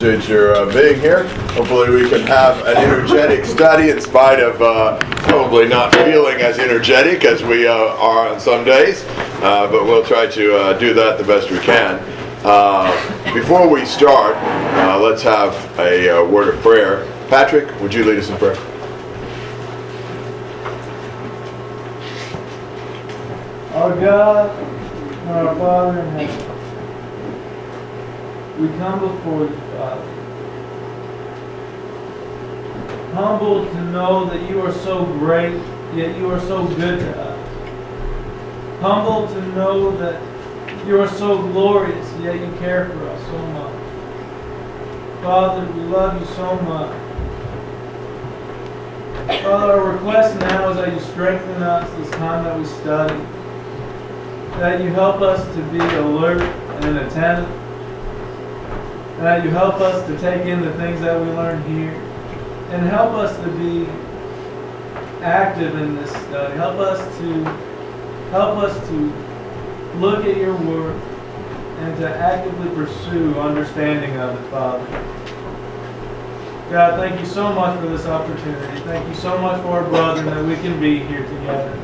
appreciate your uh, being here. Hopefully, we can have an energetic study in spite of uh, probably not feeling as energetic as we uh, are on some days. Uh, but we'll try to uh, do that the best we can. Uh, before we start, let's have a word of prayer. Patrick, would you lead us in prayer? Our God, our Father in heaven, we come before you, Father. Humbled to know that you are so great, yet you are so good to us. Humbled to know that you are so glorious, yet you care for us so much. Father, we love you so much. Father, our request now is that you strengthen us this time that we study that you help us to be alert and attentive, and that you help us to take in the things that we learn here, and help us to be active in this study. Help us to help us to look at your word and to actively pursue understanding of it, Father. God, thank you so much for this opportunity. Thank you so much for our brother that we can be here together.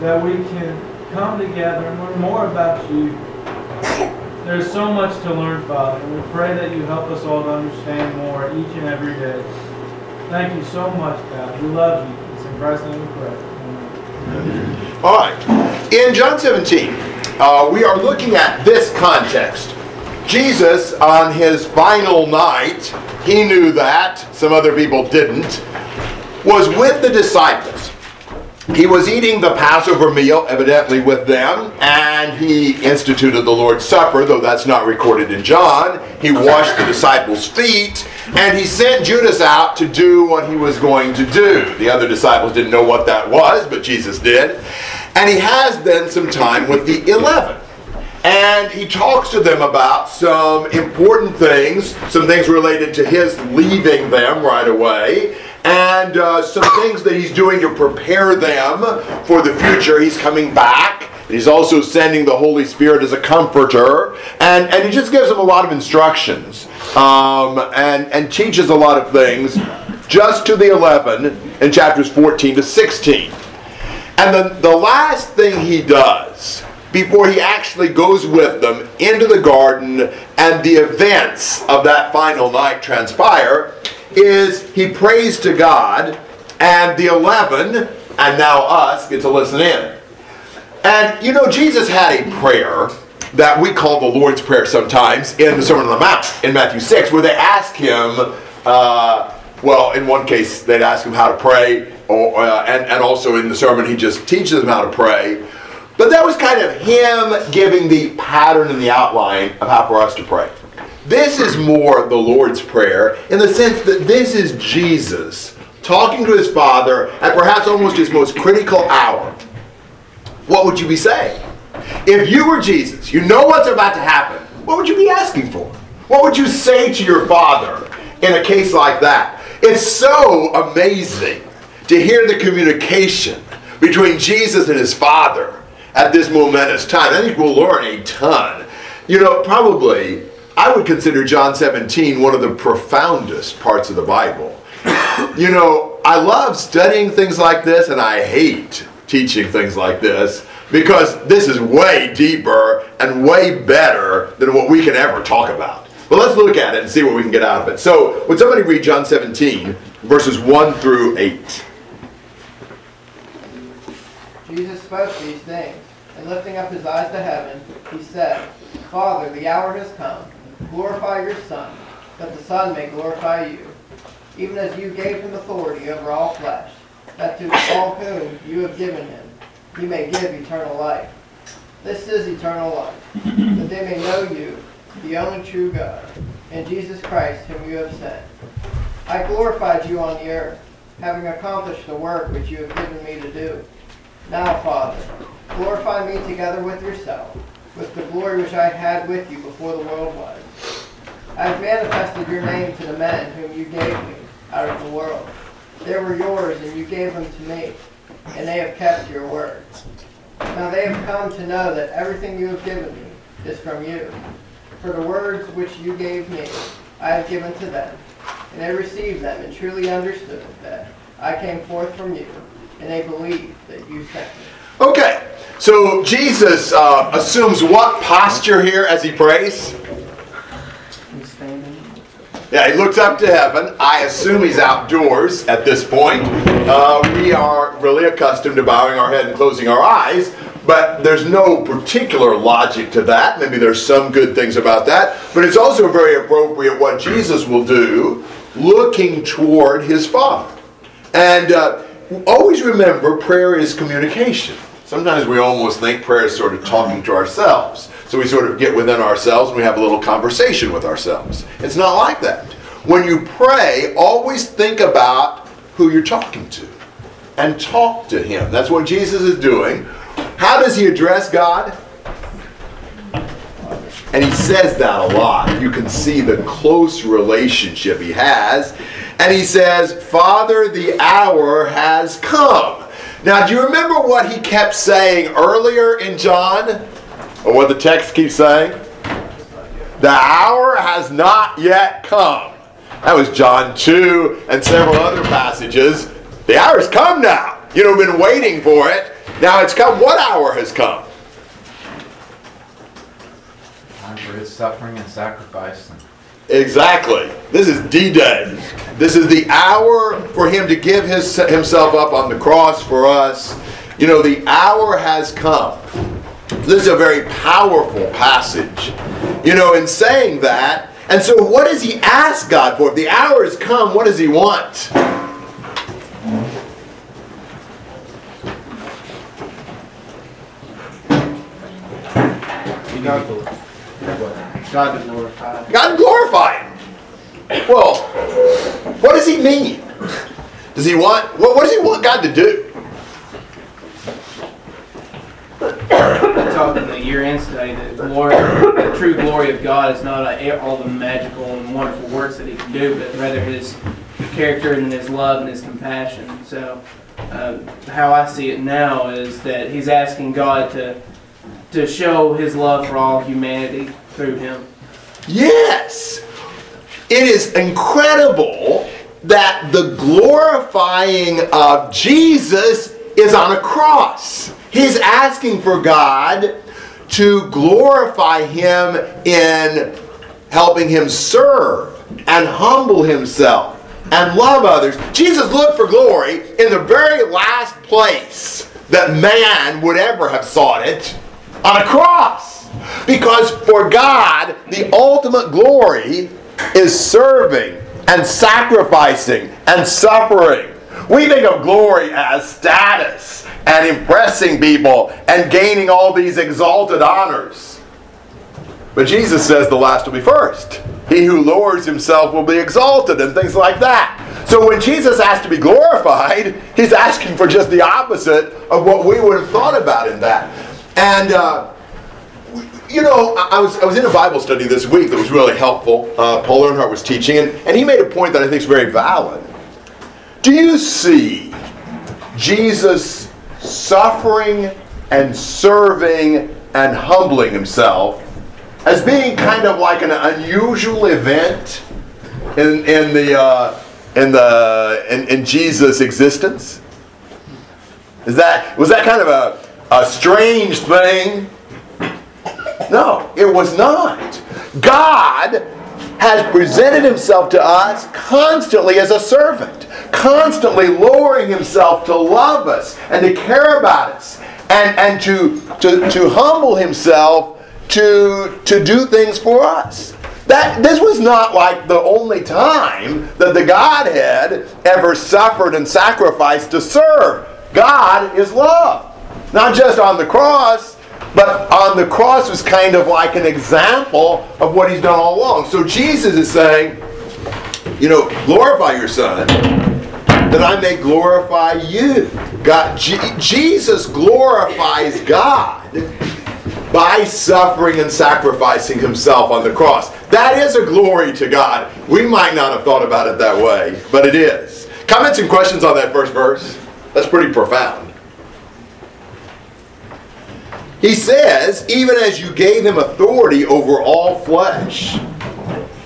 That we can come together and learn more about you. There's so much to learn, Father. And we pray that you help us all to understand more each and every day. Thank you so much, God. We love you. It's in Christ's name we pray. Amen. All right. In John 17, uh, we are looking at this context. Jesus, on his final night, he knew that, some other people didn't, was with the disciples. He was eating the Passover meal, evidently with them, and he instituted the Lord's Supper, though that's not recorded in John. He washed the disciples' feet, and he sent Judas out to do what he was going to do. The other disciples didn't know what that was, but Jesus did. And he has then some time with the eleven. And he talks to them about some important things, some things related to his leaving them right away, and uh, some things that he's doing to prepare them for the future. He's coming back. He's also sending the Holy Spirit as a comforter, and, and he just gives them a lot of instructions um, and, and teaches a lot of things just to the 11 in chapters 14 to 16. And then the last thing he does before he actually goes with them into the garden and the events of that final night transpire is he prays to God, and the 11, and now us, get to listen in. And you know, Jesus had a prayer that we call the Lord's Prayer sometimes in the Sermon on the Mount in Matthew 6, where they ask him, uh, well, in one case, they'd ask him how to pray, or, uh, and, and also in the sermon, he just teaches them how to pray. But that was kind of him giving the pattern and the outline of how for us to pray. This is more the Lord's Prayer in the sense that this is Jesus talking to his Father at perhaps almost his most critical hour. What would you be saying? If you were Jesus, you know what's about to happen, what would you be asking for? What would you say to your Father in a case like that? It's so amazing to hear the communication between Jesus and his Father at this momentous time. I think we'll learn a ton. You know, probably I would consider John 17 one of the profoundest parts of the Bible. You know, I love studying things like this and I hate teaching things like this because this is way deeper and way better than what we can ever talk about. But let's look at it and see what we can get out of it. So, would somebody read John 17, verses 1 through 8? Jesus spoke these things, and lifting up his eyes to heaven, he said, Father, the hour has come. Glorify your Son, that the Son may glorify you, even as you gave him authority over all flesh, that to all whom you have given him, he may give eternal life. This is eternal life, that they may know you, the only true God, and Jesus Christ, whom you have sent. I glorified you on the earth, having accomplished the work which you have given me to do. Now, Father, glorify me together with yourself, with the glory which I had with you before the world was. I have manifested your name to the men whom you gave me out of the world. They were yours, and you gave them to me, and they have kept your word. Now they have come to know that everything you have given me is from you. For the words which you gave me, I have given to them, and they received them and truly understood that I came forth from you, and they believed that you sent me. So Jesus uh, assumes what posture here as he prays? Yeah, he looks up to heaven. I assume he's outdoors at this point. Uh, we are really accustomed to bowing our head and closing our eyes, but there's no particular logic to that. Maybe there's some good things about that, but it's also very appropriate what Jesus will do looking toward his Father. And uh, always remember prayer is communication. Sometimes we almost think prayer is sort of talking to ourselves. So we sort of get within ourselves and we have a little conversation with ourselves. It's not like that. When you pray, always think about who you're talking to and talk to him. That's what Jesus is doing. How does he address God? And he says that a lot. You can see the close relationship he has. And he says, Father, the hour has come. Now, do you remember what he kept saying earlier in John? Or what the text keeps saying? The hour has not yet come. That was John 2 and several other passages. The hour's come now. You know, we've been waiting for it. Now it's come. What hour has come? Time for his suffering and sacrifice. And Exactly. This is D-Day. This is the hour for him to give his, himself up on the cross for us. You know, the hour has come. This is a very powerful passage. You know, in saying that, and so what does he ask God for? If the hour has come, what does he want? God to glorify. God glorify him. Well, what does he mean? Does he want what, what does he want God to do? talking the year-end study, the glory, the true glory of God is not all the magical and wonderful works that He can do, but rather His character and His love and His compassion. So, uh, how I see it now is that He's asking God to to show His love for all humanity through Him. Yes. It is incredible that the glorifying of Jesus is on a cross. He's asking for God to glorify him in helping him serve and humble himself and love others. Jesus looked for glory in the very last place that man would ever have sought it on a cross. Because for God, the ultimate glory is serving and sacrificing and suffering. We think of glory as status and impressing people and gaining all these exalted honors. But Jesus says the last will be first. He who lowers himself will be exalted and things like that. So when Jesus asks to be glorified, he's asking for just the opposite of what we would have thought about in that. And uh, you know, I I was I was in a Bible study this week that was really helpful. Uh, Paul Earnhart was teaching, and, and he made a point that I think is very valid. Do you see Jesus suffering and serving and humbling himself as being kind of like an unusual event in in the uh, in the in, in Jesus' existence? Is that was that kind of a a strange thing? No, it was not. God has presented himself to us constantly as a servant, constantly lowering himself to love us and to care about us and, and to, to, to humble himself to, to do things for us. That this was not like the only time that the Godhead ever suffered and sacrificed to serve. God is love. Not just on the cross, but on the cross was kind of like an example of what he's done all along. So Jesus is saying, you know, glorify your son, that I may glorify you. God, Je- Jesus glorifies God by suffering and sacrificing himself on the cross. That is a glory to God. We might not have thought about it that way, but it is. Comments and questions on that first verse? That's pretty profound. He says, even as you gave him authority over all flesh,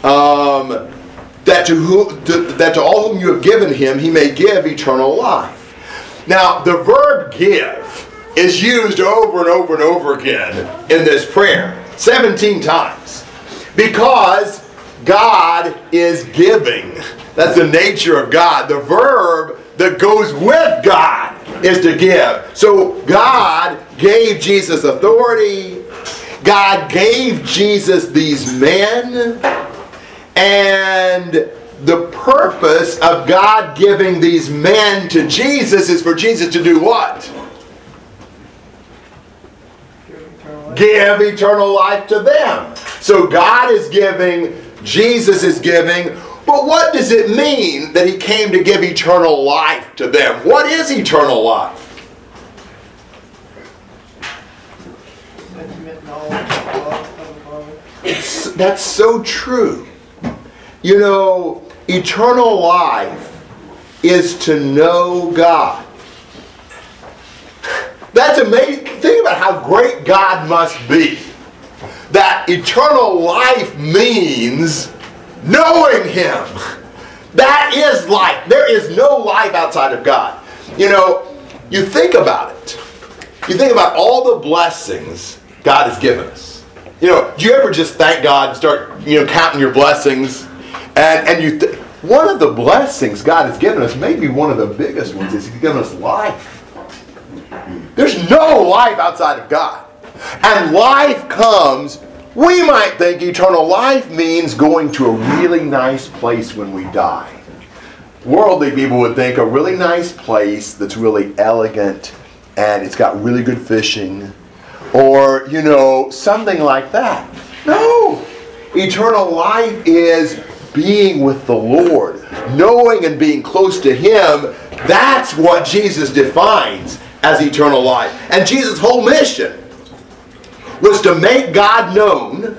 um, that to, who, to, that to all whom you have given him, he may give eternal life. Now, the verb give is used over and over and over again in this prayer, 17 times, because God is giving. That's the nature of God. The verb that goes with God is to give. So God gave Jesus authority. God gave Jesus these men. And the purpose of God giving these men to Jesus is for Jesus to do what? Give eternal life to them. So God is giving, Jesus is giving, but what does it mean that he came to give eternal life to them? What is eternal life? Intimate knowledge of love of the Father. It's, that's so true. You know, eternal life is to know God. That's amazing. Think about how great God must be. That eternal life means knowing Him. That is life. There is no life outside of God. You know, you think about it. You think about all the blessings God has given us. You know, do you ever just thank God and start, you know, counting your blessings? And and you, th- one of the blessings God has given us, maybe one of the biggest ones, is He's given us life. There's no life outside of God. And life comes, we might think eternal life means going to a really nice place when we die. Worldly people would think a really nice place that's really elegant and it's got really good fishing or, you know, something like that. No! Eternal life is being with the Lord, knowing and being close to Him. That's what Jesus defines as eternal life. And Jesus' whole mission was to make God known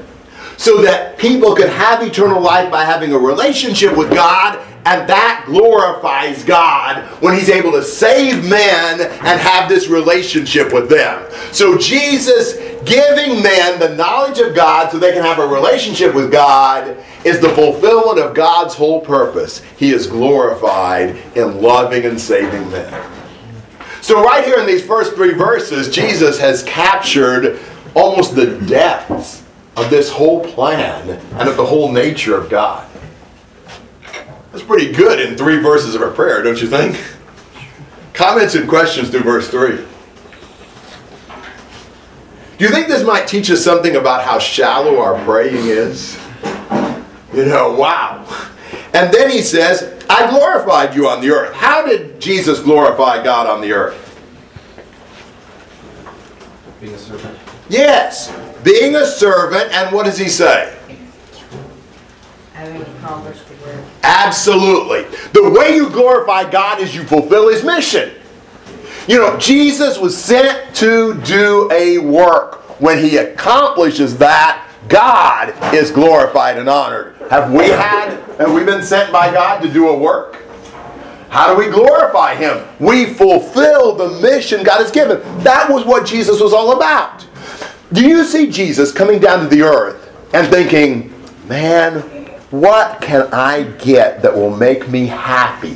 so that people could have eternal life by having a relationship with God, and that glorifies God when He's able to save men and have this relationship with them. So, Jesus giving men the knowledge of God so they can have a relationship with God is the fulfillment of God's whole purpose. He is glorified in loving and saving men. So, right here in these first three verses, Jesus has captured almost the depths of this whole plan and of the whole nature of God. That's pretty good in three verses of a prayer, don't you think? Comments and questions through verse 3. Do you think this might teach us something about how shallow our praying is? You know, wow. And then he says, I glorified you on the earth. How did Jesus glorify God on the earth? Being a servant. Yes, being a servant, and what does he say? Having accomplished the work. Absolutely. The way you glorify God is you fulfill his mission. You know, Jesus was sent to do a work. When he accomplishes that, God is glorified and honored. Have we had, have we been sent by God to do a work? How do we glorify him? We fulfill the mission God has given. That was what Jesus was all about. Do you see Jesus coming down to the earth and thinking, man, what can I get that will make me happy?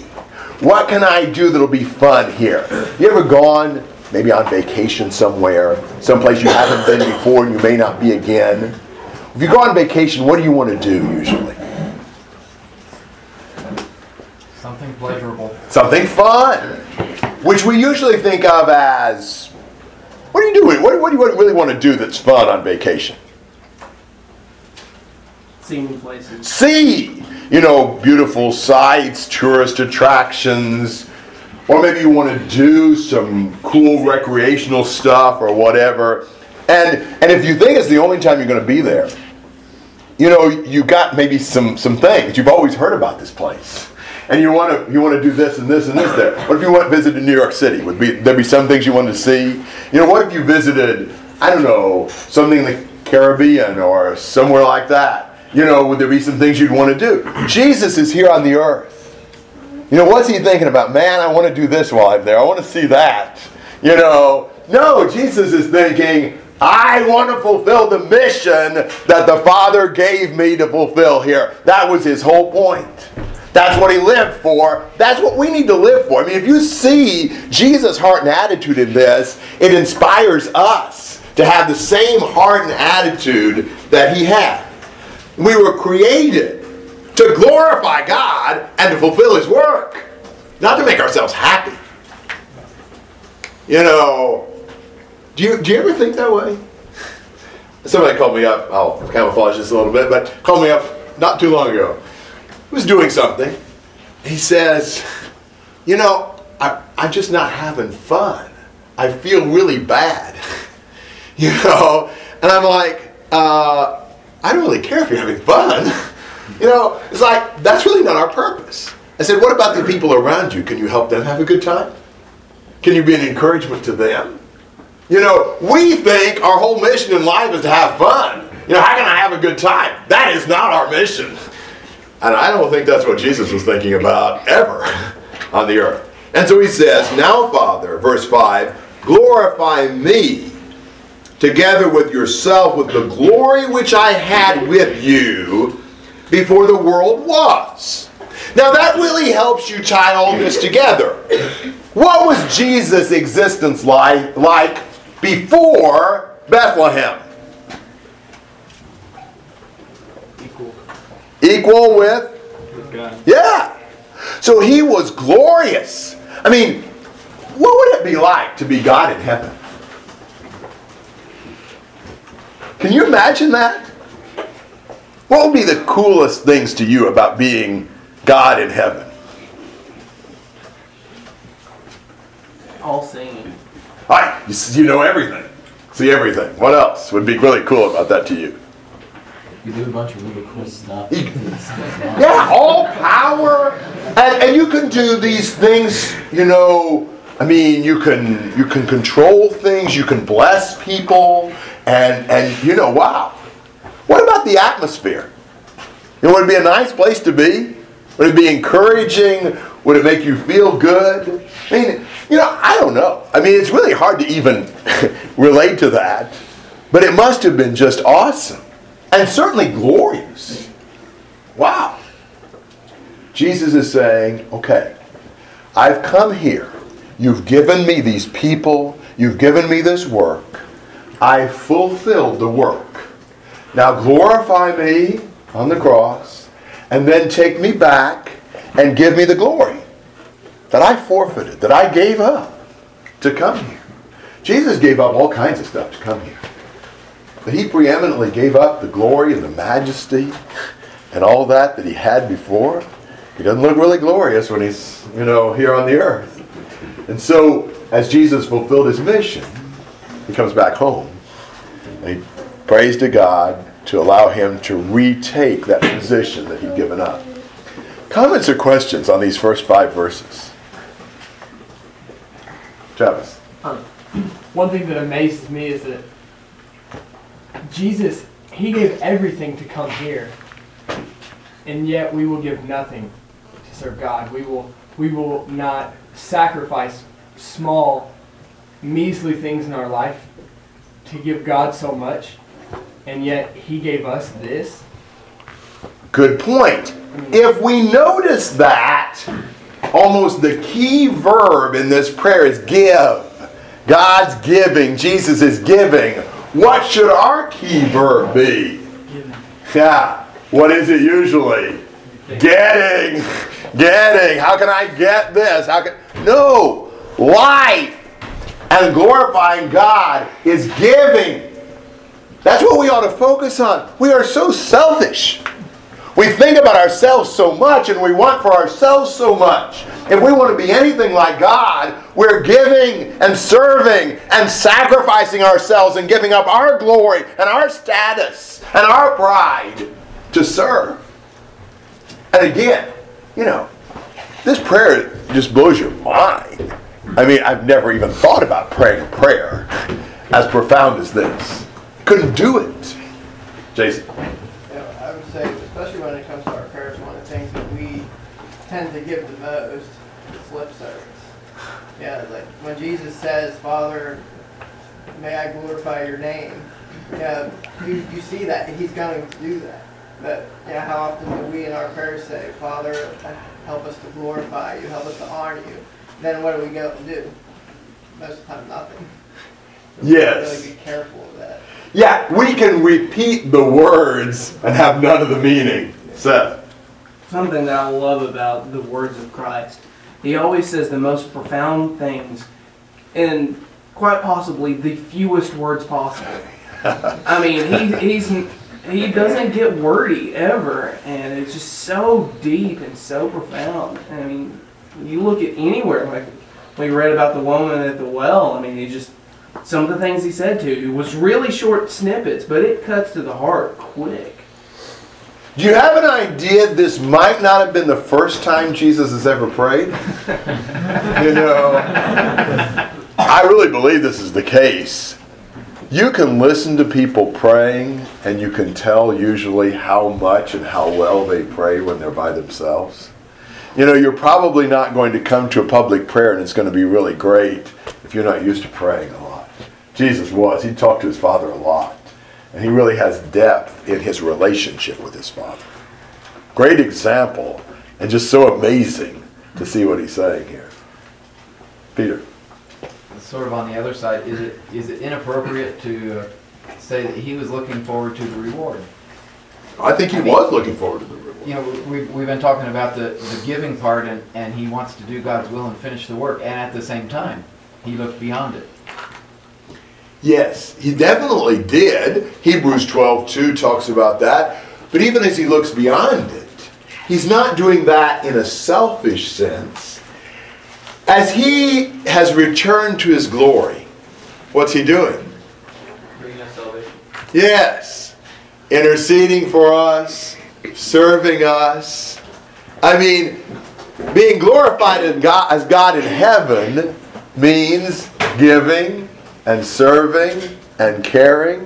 What can I do that'll be fun here? You ever gone maybe on vacation somewhere, someplace you haven't been before and you may not be again? If you go on vacation, what do you want to do usually? Something pleasurable. Something fun, which we usually think of as what are you doing? What, what do you really want to do that's fun on vacation? Seeing places. see, you know, beautiful sights, tourist attractions, or maybe you want to do some cool recreational stuff or whatever. And and if you think it's the only time you're going to be there, you know, you got maybe some some things you've always heard about this place. And you want to you want to do this and this and this there. What if you went visited New York City? Would be there be some things you wanted to see? You know, what if you visited I don't know something in the Caribbean or somewhere like that? You know, would there be some things you'd want to do? Jesus is here on the earth. You know, what's he thinking about? Man, I want to do this while I'm there. I want to see that. You know, no, Jesus is thinking, I want to fulfill the mission that the Father gave me to fulfill here. That was his whole point. That's what he lived for. That's what we need to live for. I mean, if you see Jesus' heart and attitude in this, it inspires us to have the same heart and attitude that he had. We were created to glorify God and to fulfill his work, not to make ourselves happy. You know, do you, do you ever think that way? Somebody called me up, I'll camouflage this a little bit, but called me up not too long ago. He was doing something. He says, You know, I, I'm just not having fun. I feel really bad. You know? And I'm like, uh, I don't really care if you're having fun. You know, it's like, that's really not our purpose. I said, What about the people around you? Can you help them have a good time? Can you be an encouragement to them? You know, we think our whole mission in life is to have fun. You know, how can I have a good time? That is not our mission. And I don't think that's what Jesus was thinking about ever on the earth. And so he says, Now, Father, verse 5, glorify me together with yourself with the glory which I had with you before the world was. Now, that really helps you tie all this together. What was Jesus' existence like, like before Bethlehem? Equal Equal with with God. Yeah. So he was glorious. I mean, what would it be like to be God in heaven? Can you imagine that? What would be the coolest things to you about being God in heaven? All singing. All right, you, you know everything. See everything. What else would be really cool about that to you? You do a bunch of really cool stuff. Yeah, all power, and, and you can do these things. You know, I mean, you can you can control things. You can bless people, and and you know, wow. What about the atmosphere? You know, would it be a nice place to be? Would it be encouraging? Would it make you feel good? I mean, you know, I don't know. I mean, it's really hard to even relate to that, but it must have been just awesome and certainly glorious. Wow. Jesus is saying, okay, I've come here. You've given me these people. You've given me this work. I fulfilled the work. Now glorify me on the cross and then take me back and give me the glory that I forfeited, that I gave up to come here. Jesus gave up all kinds of stuff to come here. But he preeminently gave up the glory and the majesty and all that that he had before. He doesn't look really glorious when he's, you know, here on the earth. And so, as Jesus fulfilled his mission, he comes back home. And he prays to God to allow him to retake that position that he'd given up. Comments or questions on these first five verses? Travis. Um, one thing that amazes me is that Jesus, He gave everything to come here, and yet we will give nothing to serve God. We will, we will not sacrifice small, measly things in our life to give God so much, and yet He gave us this. Good point. Mm. If we notice that, almost the key verb in this prayer is give. God's giving, Jesus is giving. What should our key verb be? Yeah. What is it usually? Getting. Getting. How can I get this? How can No. Life and glorifying God is giving. That's what we ought to focus on. We are so selfish. We think about ourselves so much and we want for ourselves so much. If we want to be anything like God, we're giving and serving and sacrificing ourselves and giving up our glory and our status and our pride to serve. And again, you know, this prayer just blows your mind. I mean, I've never even thought about praying a prayer as profound as this. Couldn't do it. Jason. Know, I would say, especially when it comes to our prayers, one of the things that we tend to give the most is lip service. Yeah, like when Jesus says, Father, may I glorify your name. Know, you, you see that he's going to do that. But know, how often do we in our prayers say, Father, help us to glorify you, help us to honor you? Then what do we go and do? Most of the time, nothing. Yes. Really be careful of that. Yeah, we can repeat the words and have none of the meaning. Seth. Something that I love about the words of Christ. He always says the most profound things in quite possibly the fewest words possible. I mean, he, he's he doesn't get wordy ever, and it's just so deep and so profound. I mean, you look at anywhere like we read about the woman at the well. I mean, he just some of the things he said to you was really short snippets, but it cuts to the heart quick. Do you have an idea this might not have been the first time Jesus has ever prayed? you know, I really believe this is the case. You can listen to people praying, and you can tell usually how much and how well they pray when they're by themselves. You know, you're probably not going to come to a public prayer and it's going to be really great if you're not used to praying a lot. Jesus was. He talked to his Father a lot. And he really has depth in his relationship with his Father. Great example, and just so amazing to see what he's saying here. Peter. Sort of on the other side, is it is it inappropriate to say that he was looking forward to the reward? I think he was looking forward to the reward. You know, we, we've been talking about the, the giving part, and, and he wants to do God's will and finish the work, and at the same time, he looked beyond it. Yes, he definitely did. Hebrews 12 2 talks about that. But even as he looks beyond it, he's not doing that in a selfish sense. As he has returned to his glory, what's he doing? Bringing us salvation. Yes, interceding for us, serving us. I mean, being glorified as God, as God in heaven means giving and serving and caring.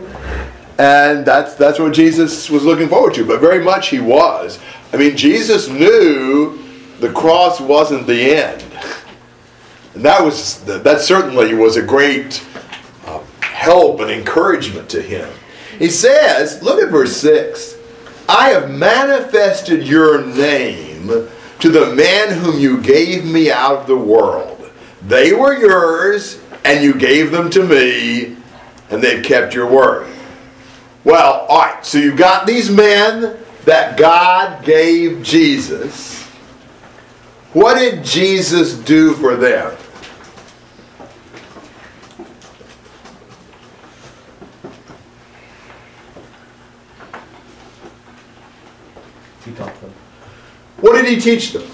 And that's that's what Jesus was looking forward to, but very much he was. I mean, Jesus knew the cross wasn't the end. And that was that certainly was a great uh, help and encouragement to him. He says, look at verse 6. I have manifested your name to the men whom you gave me out of the world. They were yours, and you gave them to me, and they've kept your word. Well, all right, so you've got these men that God gave Jesus. What did Jesus do for them? He taught them. What did he teach them?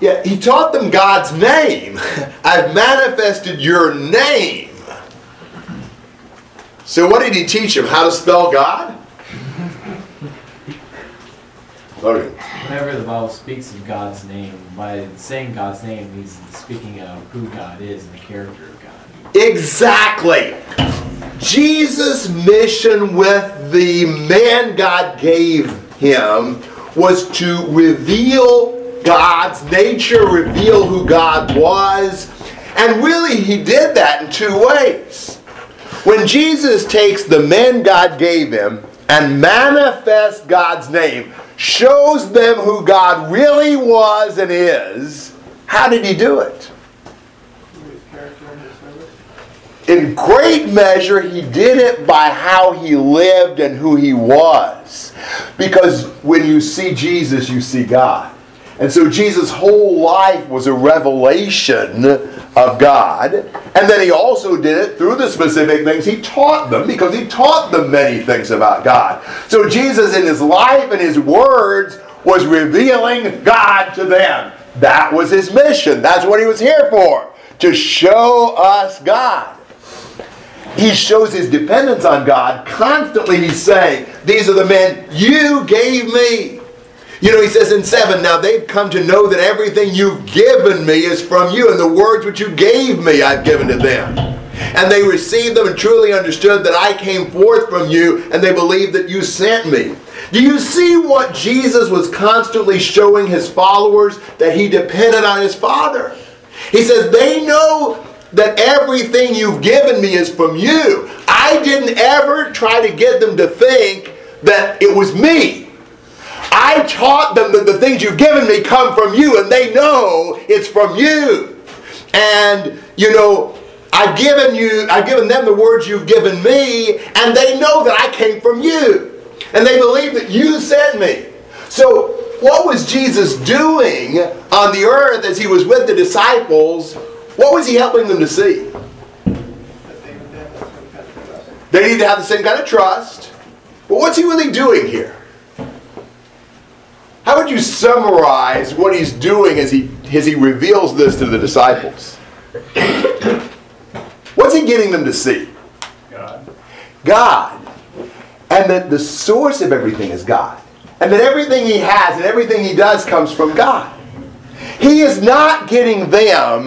Yeah, he taught them God's name. I've manifested your name. So, what did he teach them? How to spell God? Okay. Whenever the Bible speaks of God's name, by saying God's name, he's speaking of who God is and the character of God. Exactly. Jesus' mission with the man God gave him was to reveal God's nature, reveal who God was. And really, he did that in two ways. When Jesus takes the men God gave him and manifests God's name, shows them who God really was and is, how did he do it? His character and his service. In great measure, he did it by how he lived and who he was. Because when you see Jesus, you see God. And so Jesus' whole life was a revelation of God. And then he also did it through the specific things he taught them, because he taught them many things about God. So Jesus, in his life and his words, was revealing God to them. That was his mission. That's what he was here for, to show us God he shows his dependence on God. Constantly he's saying, These are the men you gave me. You know, he says in 7, Now they've come to know that everything you've given me is from you, and the words which you gave me I've given to them. And they received them and truly understood that I came forth from you, and they believed that you sent me. Do you see what Jesus was constantly showing his followers? That he depended on his Father. He says, They know that everything you've given me is from you. I didn't ever try to get them to think that it was me. I taught them that the things you've given me come from you, and they know it's from you. And, you know, I've given you, I've given them the words you've given me, and they know that I came from you. And they believe that you sent me. So, what was Jesus doing on the earth as he was with the disciples? What was he helping them to see? They need to have the same kind of trust. But what's he really doing here? How would you summarize what he's doing as he, as he reveals this to the disciples? What's he getting them to see? God. God. And that the source of everything is God. And that everything he has and everything he does comes from God. He is not getting them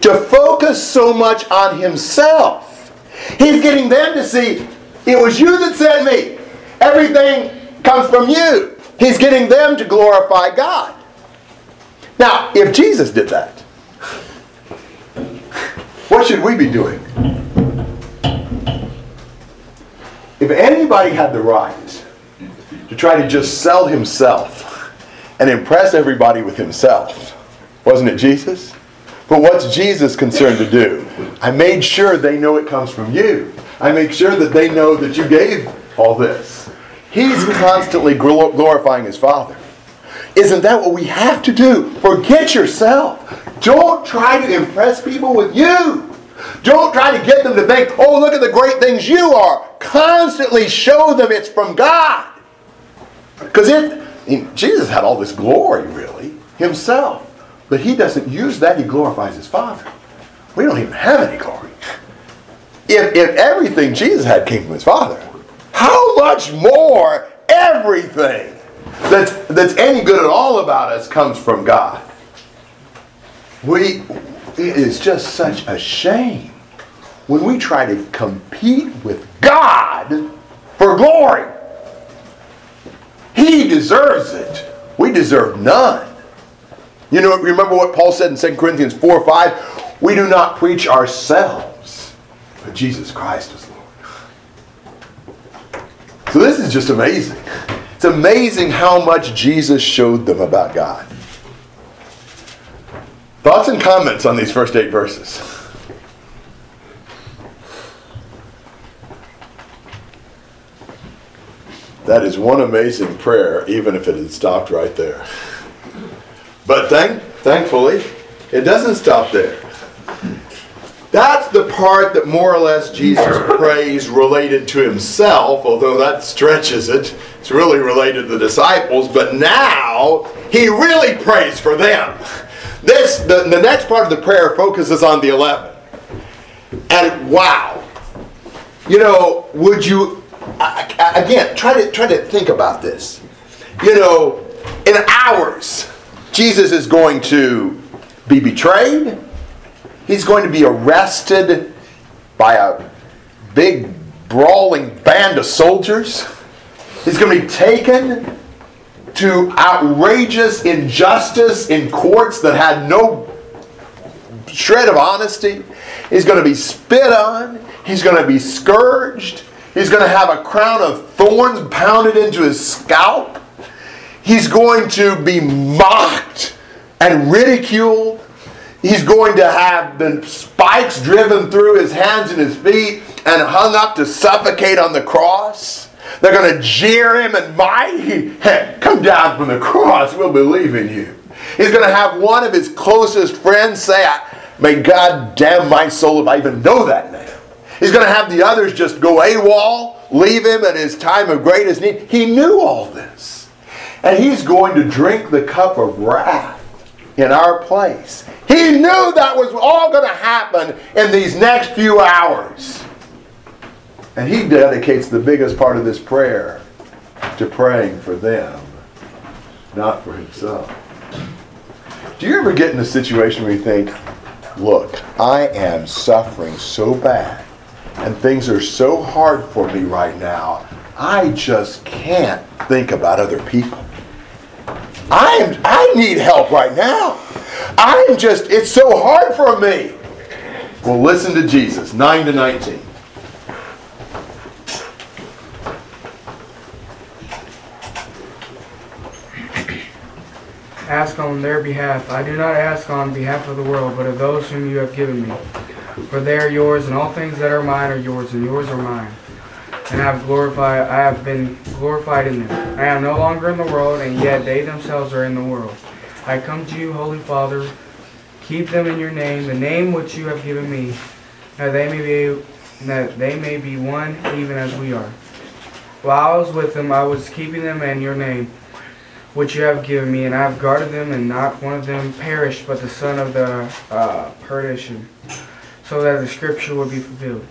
to focus so much on himself. He's getting them to see, it was you that sent me. Everything comes from you. He's getting them to glorify God. Now, if Jesus did that, what should we be doing? If anybody had the right to try to just sell himself and impress everybody with himself, wasn't it Jesus? But what's Jesus concerned to do? I made sure they know it comes from you. I make sure that they know that you gave all this. He's constantly glorifying his Father. Isn't that what we have to do? Forget yourself. Don't try to impress people with you. Don't try to get them to think, oh, look at the great things you are. Constantly show them it's from God. Because it, Jesus had all this glory, really, himself. But he doesn't use that, he glorifies his Father. We don't even have any glory. If, if everything Jesus had came from his Father, how much more everything that's, that's any good at all about us comes from God? We, it is just such a shame when we try to compete with God for glory. He deserves it. We deserve none. You know, remember what Paul said in 2 Corinthians 4 5? We do not preach ourselves, but Jesus Christ is Lord. So this is just amazing. It's amazing how much Jesus showed them about God. Thoughts and comments on these first eight verses? That is one amazing prayer, even if it had stopped right there. But thank, thankfully, it doesn't stop there. That's the part that more or less Jesus prays related to himself, although that stretches it. It's really related to the disciples, but now he really prays for them. This the, the next part of the prayer focuses on the eleven. And wow. You know, would you again try to try to think about this. You know, in hours Jesus is going to be betrayed. He's going to be arrested by a big brawling band of soldiers. He's going to be taken to outrageous injustice in courts that had no shred of honesty. He's going to be spit on. He's going to be scourged. He's going to have a crown of thorns pounded into his scalp. He's going to be mocked and ridiculed. He's going to have the spikes driven through his hands and his feet and hung up to suffocate on the cross. They're going to jeer him and mighty, hey, come down from the cross. We'll believe in you. He's going to have one of his closest friends say, May God damn my soul if I even know that name. He's going to have the others just go AWOL, leave him at his time of greatest need. He knew all this. And he's going to drink the cup of wrath in our place. He knew that was all going to happen in these next few hours. And he dedicates the biggest part of this prayer to praying for them, not for himself. Do you ever get in a situation where you think, look, I am suffering so bad and things are so hard for me right now, I just can't think about other people. I am I need help right now. I'm just, it's so hard for me. Well, listen to Jesus, 9 to 19. ask on their behalf. I do not ask on behalf of the world, but of those whom you have given me. For they are yours, and all things that are mine are yours, and yours are mine. And I have glorified I have been glorified in them. I am no longer in the world, and yet they themselves are in the world. I come to you, Holy Father, keep them in your name, the name which you have given me, that they may be that they may be one even as we are. While I was with them, I was keeping them in your name which you have given me, and I have guarded them, and not one of them perished, but the son of the uh, perdition, so that the scripture would be fulfilled.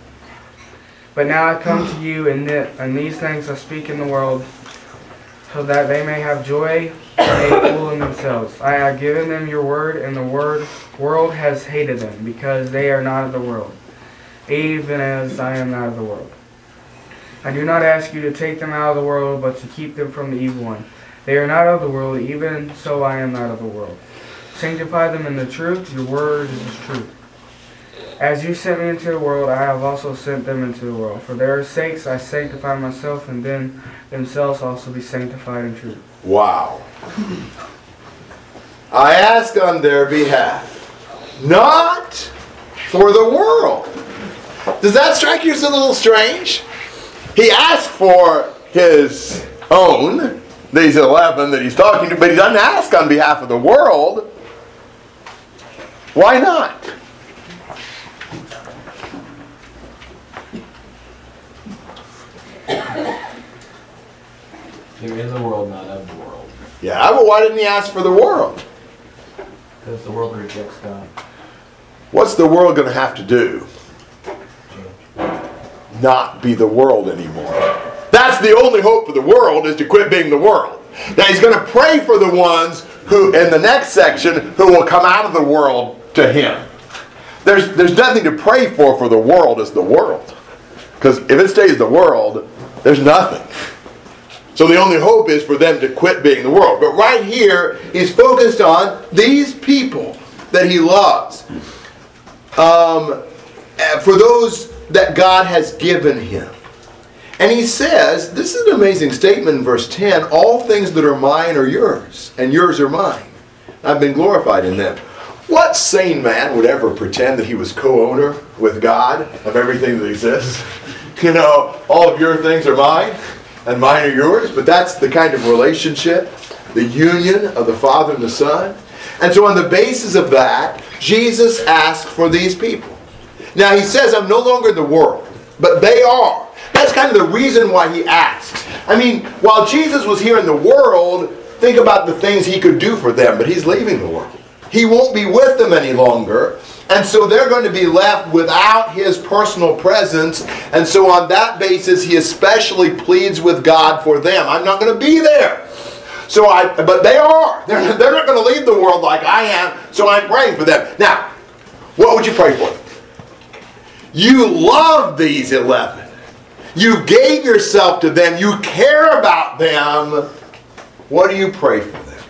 But now I come to you, and, and these things I speak in the world, so that they may have joy and made full in themselves. I have given them your word, and the word world has hated them, because they are not of the world, even as I am not of the world. I do not ask you to take them out of the world, but to keep them from the evil one. They are not of the world, even so I am not of the world. Sanctify them in the truth, your word is truth. As you sent me into the world, I have also sent them into the world. For their sakes I sanctify myself, and then themselves also be sanctified in truth. Wow. I ask on their behalf, not for the world. Does that strike you as a little strange? He asked for his own, these 11 that he's talking to, but he doesn't ask on behalf of the world. Why not? They're in the world, not of the world. Yeah, but why didn't he ask for the world? Because the world rejects God. What's the world going to have to do? Not be the world anymore. That's the only hope for the world is to quit being the world. Now he's going to pray for the ones who, in the next section, who will come out of the world to him. There's, there's nothing to pray for for the world as the world. Because if it stays the world, there's nothing. So the only hope is for them to quit being the world. But right here, he's focused on these people that he loves. Um, uh, for those that God has given him. And he says, this is an amazing statement in verse 10 all things that are mine are yours, and yours are mine. I've been glorified in them. What sane man would ever pretend that he was co owner with God of everything that exists? You know, all of your things are mine, and mine are yours, but that's the kind of relationship, the union of the Father and the Son. And so, on the basis of that, Jesus asked for these people. Now, he says, I'm no longer in the world, but they are. That's kind of the reason why he asks. I mean, while Jesus was here in the world, think about the things he could do for them, but he's leaving the world. He won't be with them any longer. And so they're going to be left without his personal presence. And so, on that basis, he especially pleads with God for them. I'm not going to be there. So I, but they are. They're, they're not going to leave the world like I am. So I'm praying for them. Now, what would you pray for? You love these 11. You gave yourself to them. You care about them. What do you pray for them?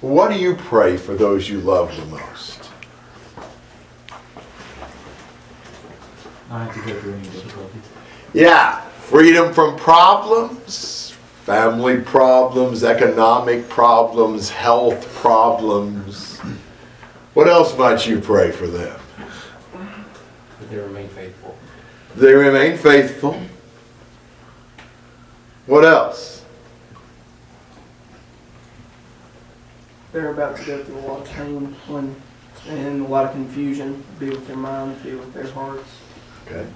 What do you pray for those you love the most? Not have to go through any difficulties. Yeah, freedom from problems, family problems, economic problems, health problems. What else might you pray for them? That they remain faithful. They remain faithful. What else? They're about to go through a lot of pain when, and a lot of confusion. Be with their minds, be with their hearts. Okay.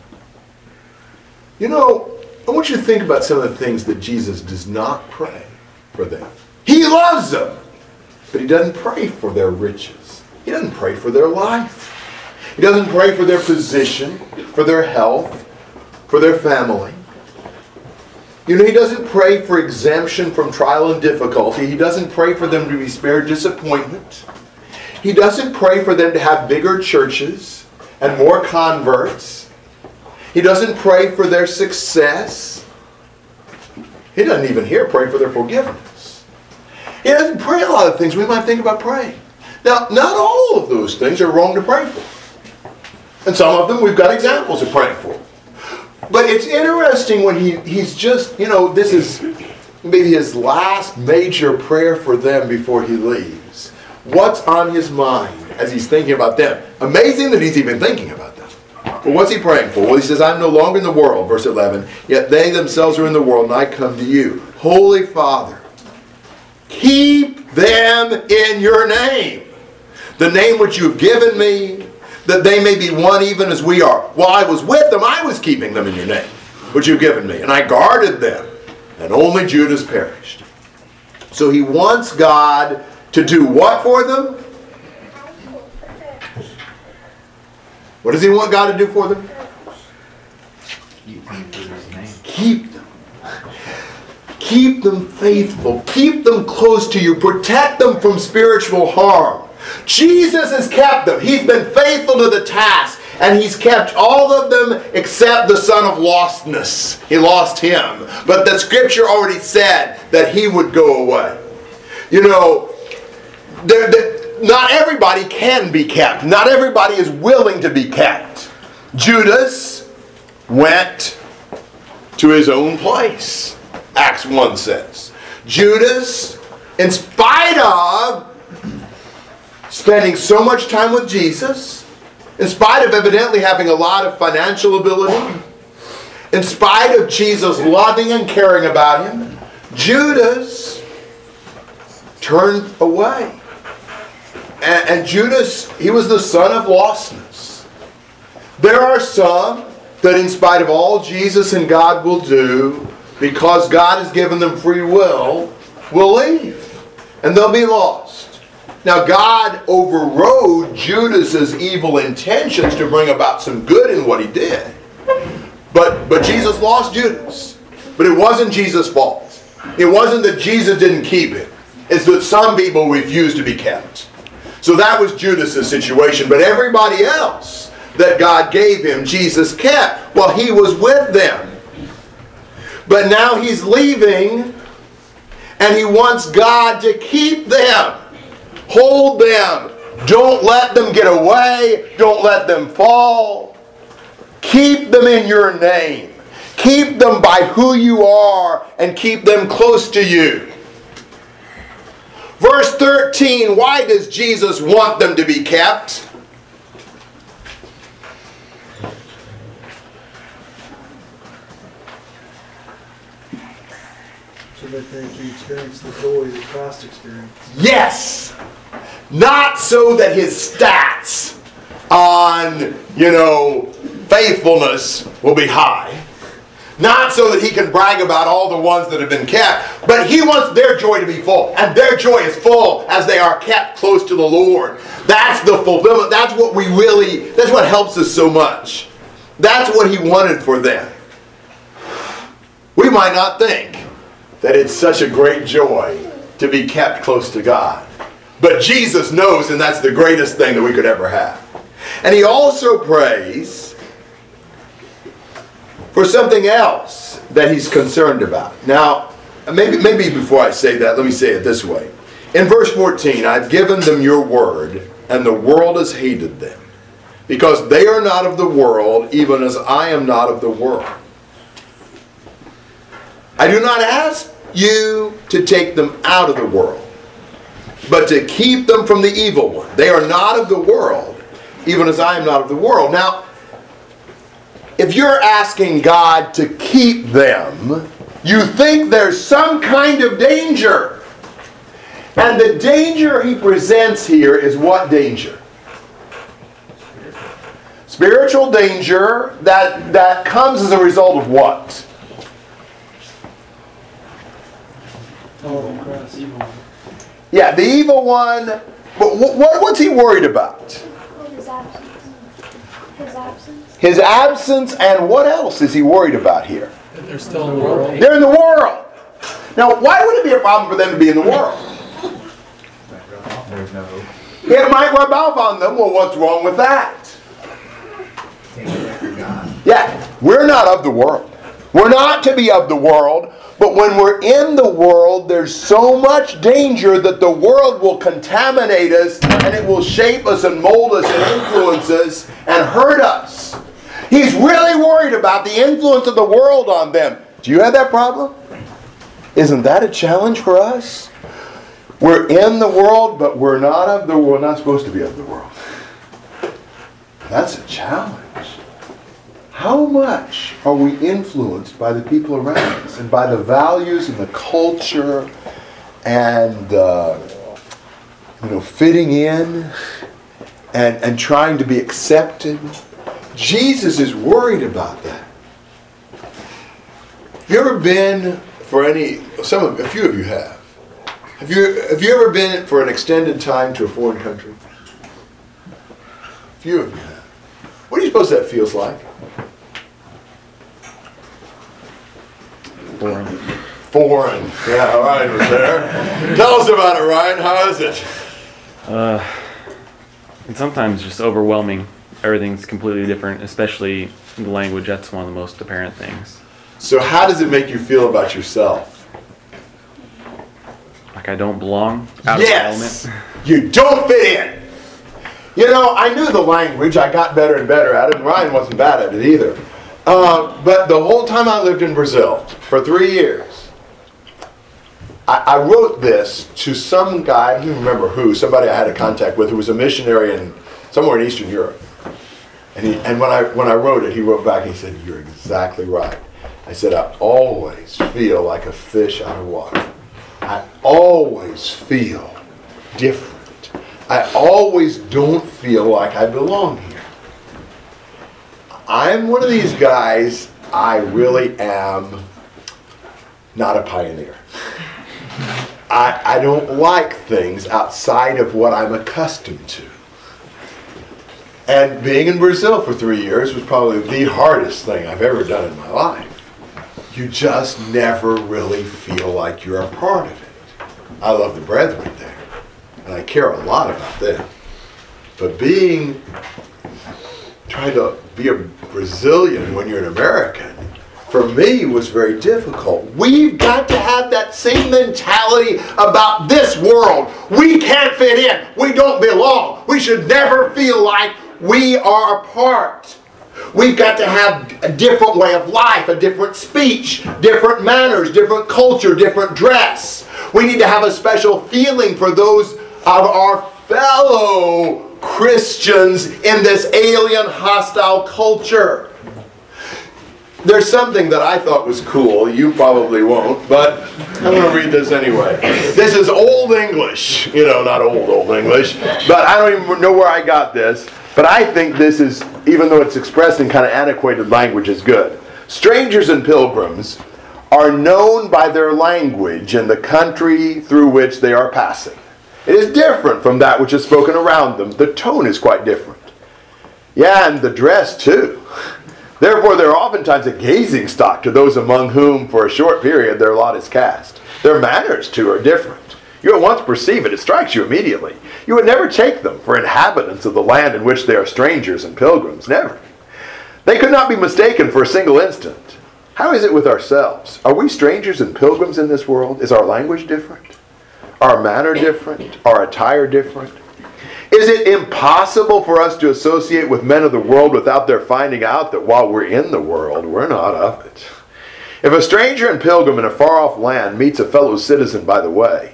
You know, I want you to think about some of the things that Jesus does not pray for them. He loves them, but he doesn't pray for their riches. He doesn't pray for their life. He doesn't pray for their position, for their health, for their family. You know, he doesn't pray for exemption from trial and difficulty. He doesn't pray for them to be spared disappointment. He doesn't pray for them to have bigger churches and more converts. He doesn't pray for their success. He doesn't even here pray for their forgiveness. He doesn't pray a lot of things we might think about praying. Now, not all of those things are wrong to pray for. And some of them we've got examples of praying for. But it's interesting when he, he's just, you know, this is maybe his last major prayer for them before he leaves. What's on his mind as he's thinking about them? Amazing that he's even thinking about Well, what's he praying for? Well, he says, I'm no longer in the world, verse 11, yet they themselves are in the world, and I come to you. Holy Father, keep them in your name, the name which you've given me, that they may be one even as we are. While I was with them, I was keeping them in your name, which you've given me, and I guarded them, and only Judas perished. So he wants God to do what for them? What does he want God to do for them? Keep them in his name. Keep them. Keep them faithful. Keep them close to you. Protect them from spiritual harm. Jesus has kept them. He's been faithful to the task. And he's kept all of them except the son of lostness. He lost him. But the scripture already said that he would go away. You know, there, there, not everybody can be kept. Not everybody is willing to be kept. Judas went to his own place, Acts 1 says. Judas, in spite of spending so much time with Jesus, in spite of evidently having a lot of financial ability, in spite of Jesus loving and caring about him, Judas turned away. And, and Judas, he was the son of lostness. There are some that, in spite of all Jesus and God will do, because God has given them free will, will leave. And they'll be lost. Now, God overrode Judas's evil intentions to bring about some good in what he did. But, but Jesus lost Judas. But it wasn't Jesus' fault. It wasn't that Jesus didn't keep it, It's that some people refused to be kept. So that was Judas's situation. But everybody else that God gave him, Jesus kept. while he was with them. But now he's leaving, and he wants God to keep them. Hold them. Don't let them get away. Don't let them fall. Keep them in your name. Keep them by who you are and keep them close to you. Verse 13 why does Jesus want them to be kept? So that they can experience the joy that Christ experienced. Yes! Not so that his stats on, you know, faithfulness will be high. Not so that he can brag about all the ones that have been kept, but he wants their joy to be full. And their joy is full as they are kept close to the Lord. That's the fulfillment. That's what we really, that's what helps us so much. That's what he wanted for them. We might not think that it's such a great joy to be kept close to God. But Jesus knows, and that's the greatest thing that we could ever have. And he also prays for something else that he's concerned about. Now, maybe, maybe before I say that, let me say it this way. In verse 14, I've given them your word, and the world has hated them, because they are not of the world, even as I am not of the world. I do not ask you to take them out of the world, but to keep them from the evil one. They are not of the world, even as I am not of the world. Now, if you're asking God to keep them, you think there's some kind of danger. And the danger he presents here is what danger? Spiritual danger that, that comes as a result of what? Yeah, the evil one. But what, what's he worried about? His absence. His absence. His absence, and what else is he worried about here? They're still in the world. They're in the world. Now, why would it be a problem for them to be in the world? There's no hope. It might rub off on them. Well, what's wrong with that? Yeah, we're not of the world. We're not to be of the world, But when we're in the world, there's so much danger that the world will contaminate us and it will shape us and mold us and influence us and hurt us. He's really worried about the influence of the world on them. Do you have that problem? Isn't that a challenge for us? We're in the world, but we're not of the we're not supposed to be of the world. That's a challenge. How much are we influenced by the people around us and by the values and the culture and uh, you know fitting in and, and trying to be accepted? Jesus is worried about that. Have you ever been for any some of a few of you have. Have you have you ever been for an extended time to a foreign country? A few of you have. What do you suppose that feels like? Foreign. Foreign. Yeah, Ryan was there. Tell us about it, Ryan. How is it? Uh, and sometimes just overwhelming. Everything's completely different, especially the language. That's one of the most apparent things. So, how does it make you feel about yourself? Like I don't belong. Out yes. You don't fit in. You know, I knew the language. I got better and better at it, and Ryan wasn't bad at it either. Uh, but the whole time I lived in Brazil, for three years, I, I wrote this to some guy, I don't remember who, somebody I had a contact with who was a missionary in somewhere in Eastern Europe. And, he, and when, I, when I wrote it, he wrote back and he said, You're exactly right. I said, I always feel like a fish out of water. I always feel different. I always don't feel like I belong here. I'm one of these guys, I really am not a pioneer. I, I don't like things outside of what I'm accustomed to. And being in Brazil for three years was probably the hardest thing I've ever done in my life. You just never really feel like you're a part of it. I love the brethren there, and I care a lot about them. But being, trying to be a Brazilian when you're an American, for me was very difficult. We've got to have that same mentality about this world. We can't fit in. We don't belong. We should never feel like we are apart. We've got to have a different way of life, a different speech, different manners, different culture, different dress. We need to have a special feeling for those of our fellow Christians in this alien, hostile culture. There's something that I thought was cool. You probably won't, but I'm going to read this anyway. This is Old English. You know, not old, old English. But I don't even know where I got this. But I think this is, even though it's expressed in kind of antiquated language, is good. Strangers and pilgrims are known by their language and the country through which they are passing. It is different from that which is spoken around them. The tone is quite different. Yeah, and the dress too. Therefore, they're oftentimes a gazing stock to those among whom, for a short period, their lot is cast. Their manners, too, are different. You at once perceive it, it strikes you immediately. You would never take them for inhabitants of the land in which they are strangers and pilgrims. Never. They could not be mistaken for a single instant. How is it with ourselves? Are we strangers and pilgrims in this world? Is our language different? Our manner different? Our attire different? Is it impossible for us to associate with men of the world without their finding out that while we're in the world, we're not of it? If a stranger and pilgrim in a far off land meets a fellow citizen by the way,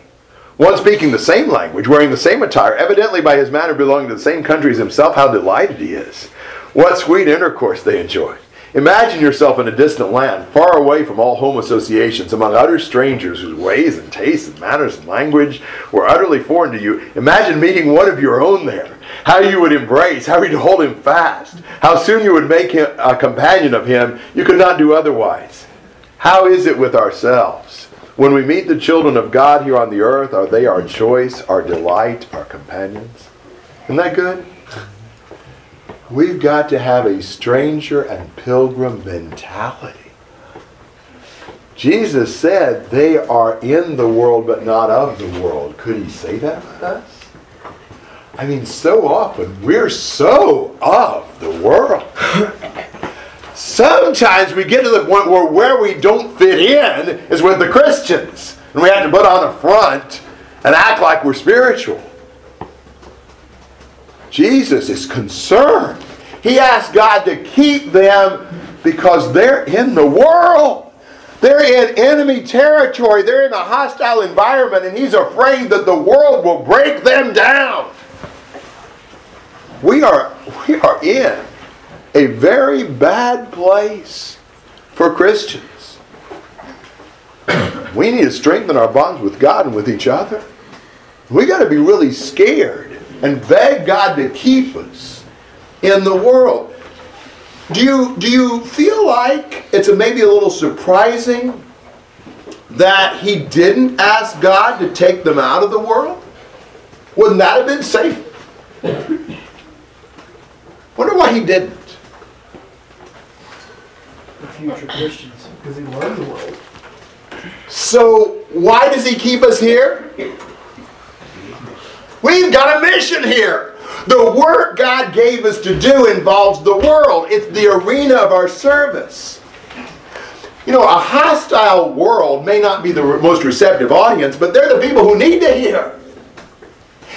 one speaking the same language, wearing the same attire, evidently by his manner belonging to the same country as himself, how delighted he is. What sweet intercourse they enjoy. Imagine yourself in a distant land, far away from all home associations, among utter strangers whose ways and tastes and manners and language were utterly foreign to you. Imagine meeting one of your own there. How you would embrace, how you'd hold him fast, how soon you would make him a companion of him. You could not do otherwise. How is it with ourselves? When we meet the children of God here on the earth, are they our choice, our delight, our companions? Isn't that good? We've got to have a stranger and pilgrim mentality. Jesus said they are in the world but not of the world. Could he say that about us? I mean, so often we're so of the world. Sometimes we get to the point where where we don't fit in is with the Christians. And we have to put on a front and act like we're spiritual. Jesus is concerned. He asked God to keep them because they're in the world. They're in enemy territory. They're in a hostile environment, and he's afraid that the world will break them down. We are, we are in a very bad place for Christians. We need to strengthen our bonds with God and with each other. We got to be really scared and beg God to keep us in the world. Do you, do you feel like it's a, maybe a little surprising that he didn't ask God to take them out of the world? Wouldn't that have been safe? Wonder why he didn't. The future Christians, because he loved the world. So why does he keep us here? We've got a mission here. The work God gave us to do involves the world. It's the arena of our service. You know, a hostile world may not be the most receptive audience, but they're the people who need to hear.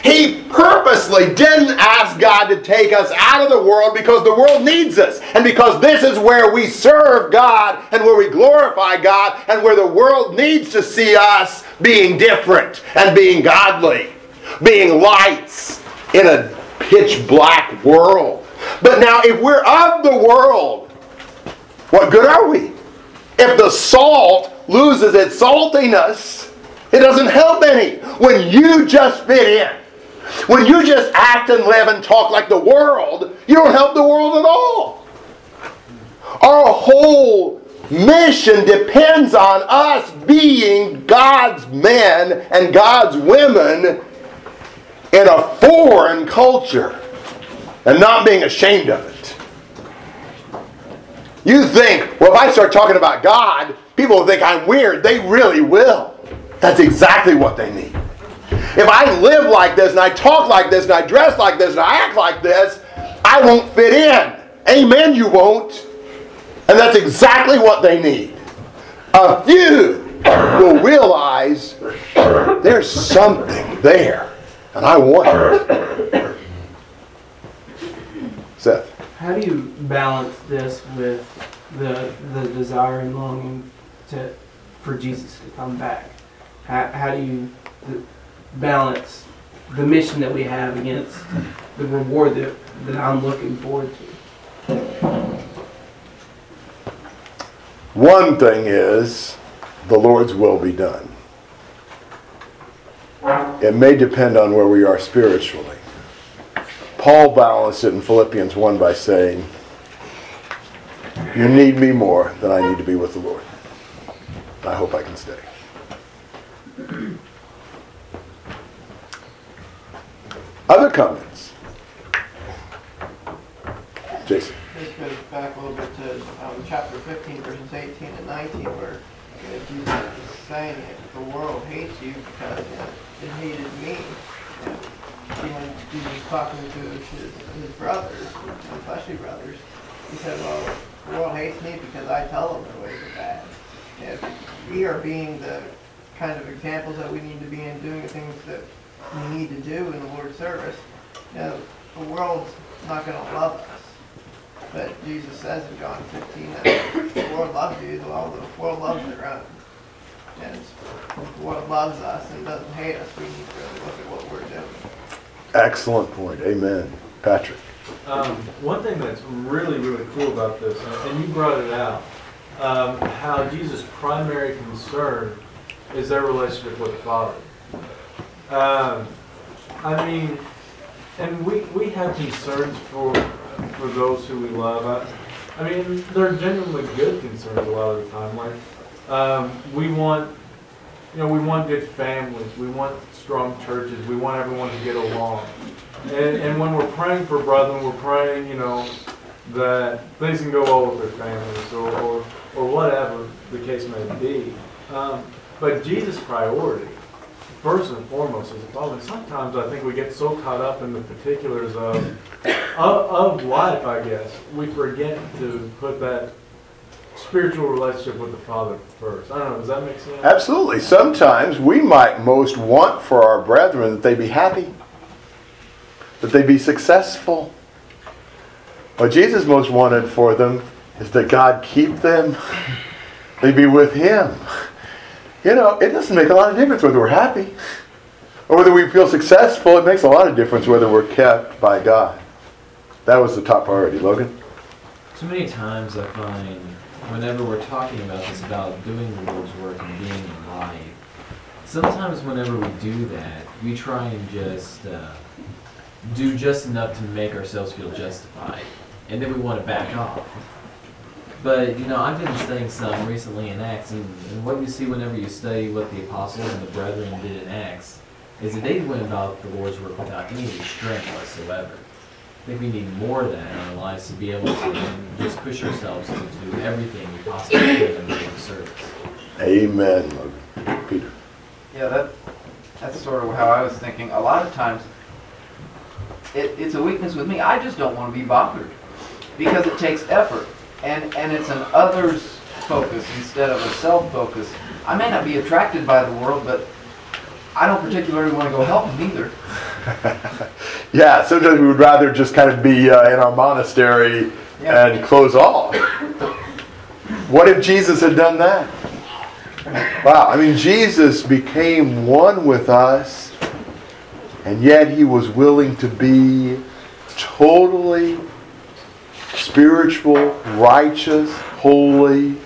He purposely didn't ask God to take us out of the world because the world needs us. And because this is where we serve God and where we glorify God and where the world needs to see us being different and being godly, being lights in a pitch black world. But now, if we're of the world, what good are we? If the salt loses its saltiness, it doesn't help any. When you just fit in, when you just act and live and talk like the world, you don't help the world at all. Our whole mission depends on us being God's men and God's women in a foreign culture and not being ashamed of it. You think, well, if I start talking about God, people will think I'm weird. They really will. That's exactly what they need. If I live like this and I talk like this and I dress like this and I act like this, I won't fit in. Amen, you won't. And that's exactly what they need. A few will realize there's something there, and I want it. Seth. How do you balance this with the the desire and longing to for Jesus to come back? How, how do you balance the mission that we have against the reward that, that I'm looking forward to? One thing is the Lord's will be done. It may depend on where we are spiritually. Paul balanced it in Philippians 1 by saying, You need me more than I need to be with the Lord. I hope I can stay. Other comments? Jason. This goes back a little bit to um, chapter 15, verses 18 and 19, where you Jesus is saying the world hates you because it hated me. You know, Jesus talking to his, his brothers, his fleshly brothers, he said, well, the world hates me because I tell them their ways are bad. Know, we are being the kind of examples that we need to be in doing the things that we need to do in the Lord's service. You know, the world's not going to love us. But Jesus says in John 15 that the world loves you, well, the world loves their own. And if the world loves us and doesn't hate us, we need to really look at what we're doing. Excellent point. Amen. Patrick. Um, one thing that's really, really cool about this, and you brought it out, um, how Jesus' primary concern is their relationship with the Father. Um, I mean, and we, we have concerns for for those who we love. I, I mean, they're genuinely good concerns a lot of the time. Like, um, we want, you know, we want good families. We want strong churches. We want everyone to get along. And, and when we're praying for brethren, we're praying, you know, that things can go well with their families or, or, or whatever the case may be. Um, but Jesus' priority first and foremost as a father, sometimes I think we get so caught up in the particulars of, of, of life, I guess, we forget to put that spiritual relationship with the Father first. I don't know, does that make sense? Absolutely. Sometimes we might most want for our brethren that they be happy, that they be successful. What Jesus most wanted for them is that God keep them, they be with Him. You know, it doesn't make a lot of difference whether we're happy or whether we feel successful. It makes a lot of difference whether we're kept by God. That was the top priority, Logan. So many times I find whenever we're talking about this about doing the Lord's work and being in life, sometimes whenever we do that, we try and just uh, do just enough to make ourselves feel justified, and then we want to back off. But you know, I've been studying some recently in Acts, and, and what you see whenever you study what the apostles and the brethren did in Acts is that they went about the Lord's work without any restraint whatsoever. I think we need more of that in our lives to be able to just push ourselves to do everything we possibly can in the Lord's service. Amen, Logan. Peter. Yeah, that, that's sort of how I was thinking. A lot of times, it, it's a weakness with me. I just don't want to be bothered because it takes effort, and and it's an others focus instead of a self focus. I may not be attracted by the world, but I don't particularly want to go help them either. yeah, sometimes we would rather just kind of be uh, in our monastery Yeah. and close off. What if Jesus had done that? Wow, I mean, Jesus became one with us, and yet he was willing to be totally spiritual, righteous, holy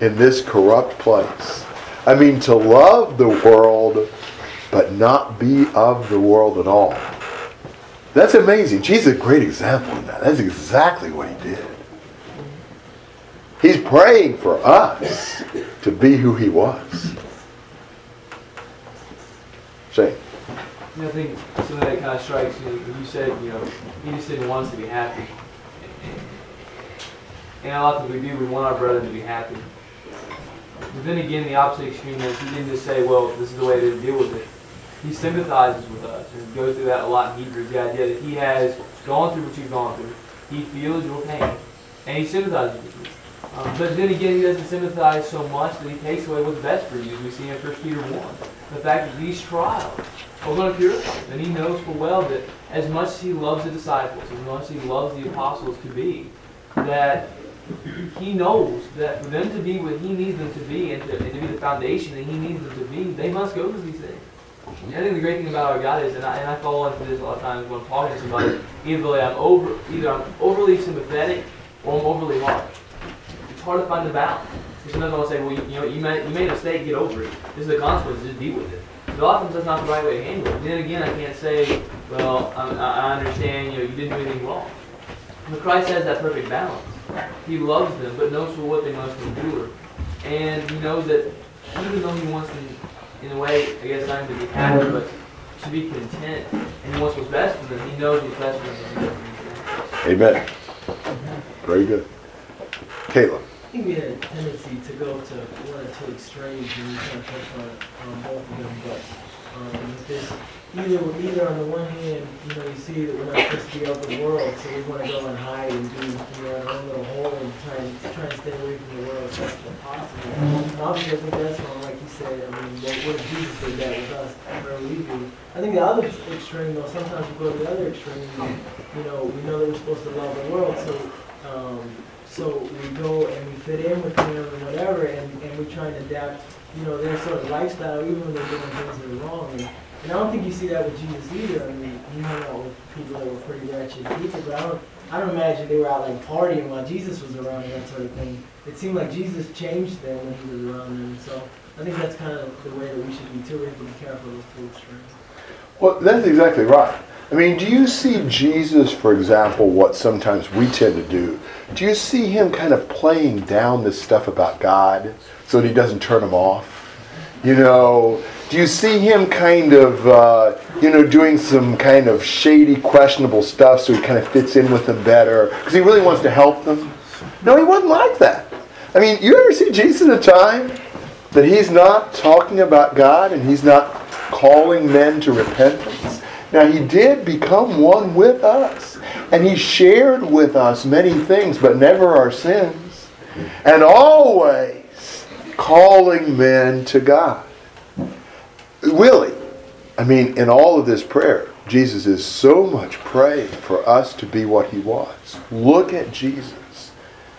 in this corrupt place. I mean, to love the world, but not be of the world at all. That's amazing. Jesus is a great example of that. That's exactly what he did. He's praying for us to be who he was. Shane. You know, I think something that kind of strikes me, you said, you know, he just didn't want us to be happy. And a lot of we do, we want our brother to be happy. But then again, the opposite extreme is he didn't just say, well, this is the way to deal with it. He sympathizes with us and goes through that a lot in Hebrews. The idea that he has gone through what you've gone through. He feels your pain. And he sympathizes with you. Um, but then again, he doesn't sympathize so much that he takes away what's best for you, as we see in 1 Peter 1. The fact that these trials are going to purify him. And he knows full well that as much as he loves the disciples, as much as he loves the apostles to be, that he knows that for them to be what he needs them to be and to, and to be the foundation that he needs them to be, they must go through these things. Mm-hmm. And I think the great thing about our God is, and I, and I fall into this a lot of times when I'm talking to somebody, either I'm over, either I'm overly sympathetic or I'm overly harsh. It's hard to find the balance. Because sometimes I'll say, well, you, you know, you made, you made a mistake, get over it. This is the consequence, just deal with it. But often that's not the right way to handle it. Then again, I can't say, well, I, I understand, you know, you didn't do anything wrong. But Christ has that perfect balance. He loves them, but knows for what they must endure. And he knows that even though he wants them, in a way, I guess not even to be happy, but to be content, and he wants what's best for them, he knows what's best for them. Amen. Very good. Caleb. I think we had a tendency to go to one or two extremes and we kind of touch on, on both of them, but um, with this, either, either on the one hand, you know, you see that we're not supposed to be of the world, so we want to go and hide and do, you know, our own little hole and try and, try and stay away from the world as best as possible. And obviously, I think that's wrong, like you said, I mean, what, what Jesus did that with us, where we do? I think the other extreme, though, sometimes we go to the other extreme, you know, we know that we're supposed to love the world, so, um, so we go and we fit in with them and whatever, and, and we try and adapt, you know, their sort of lifestyle, even when they're doing things that are wrong. And, and I don't think you see that with Jesus either. I mean, you out with people that were pretty wretched people, but I don't, I don't imagine they were out like partying while Jesus was around and that sort of thing. It seemed like Jesus changed them when he was around them. So I think that's kind of the way that we should be too. We have to be careful of those extremes. Well, that's exactly right. I mean, do you see Jesus, for example, what sometimes we tend to do? Do you see him kind of playing down this stuff about God so that he doesn't turn them off? You know, do you see him kind of, uh, you know, doing some kind of shady, questionable stuff so he kind of fits in with them better because he really wants to help them? No, he wasn't like that. I mean, you ever see Jesus at a time that he's not talking about God and he's not calling men to repentance. Now, he did become one with us, and he shared with us many things, but never our sins, and always calling men to God. Really, I mean, in all of this prayer, Jesus is so much praying for us to be what he was. Look at Jesus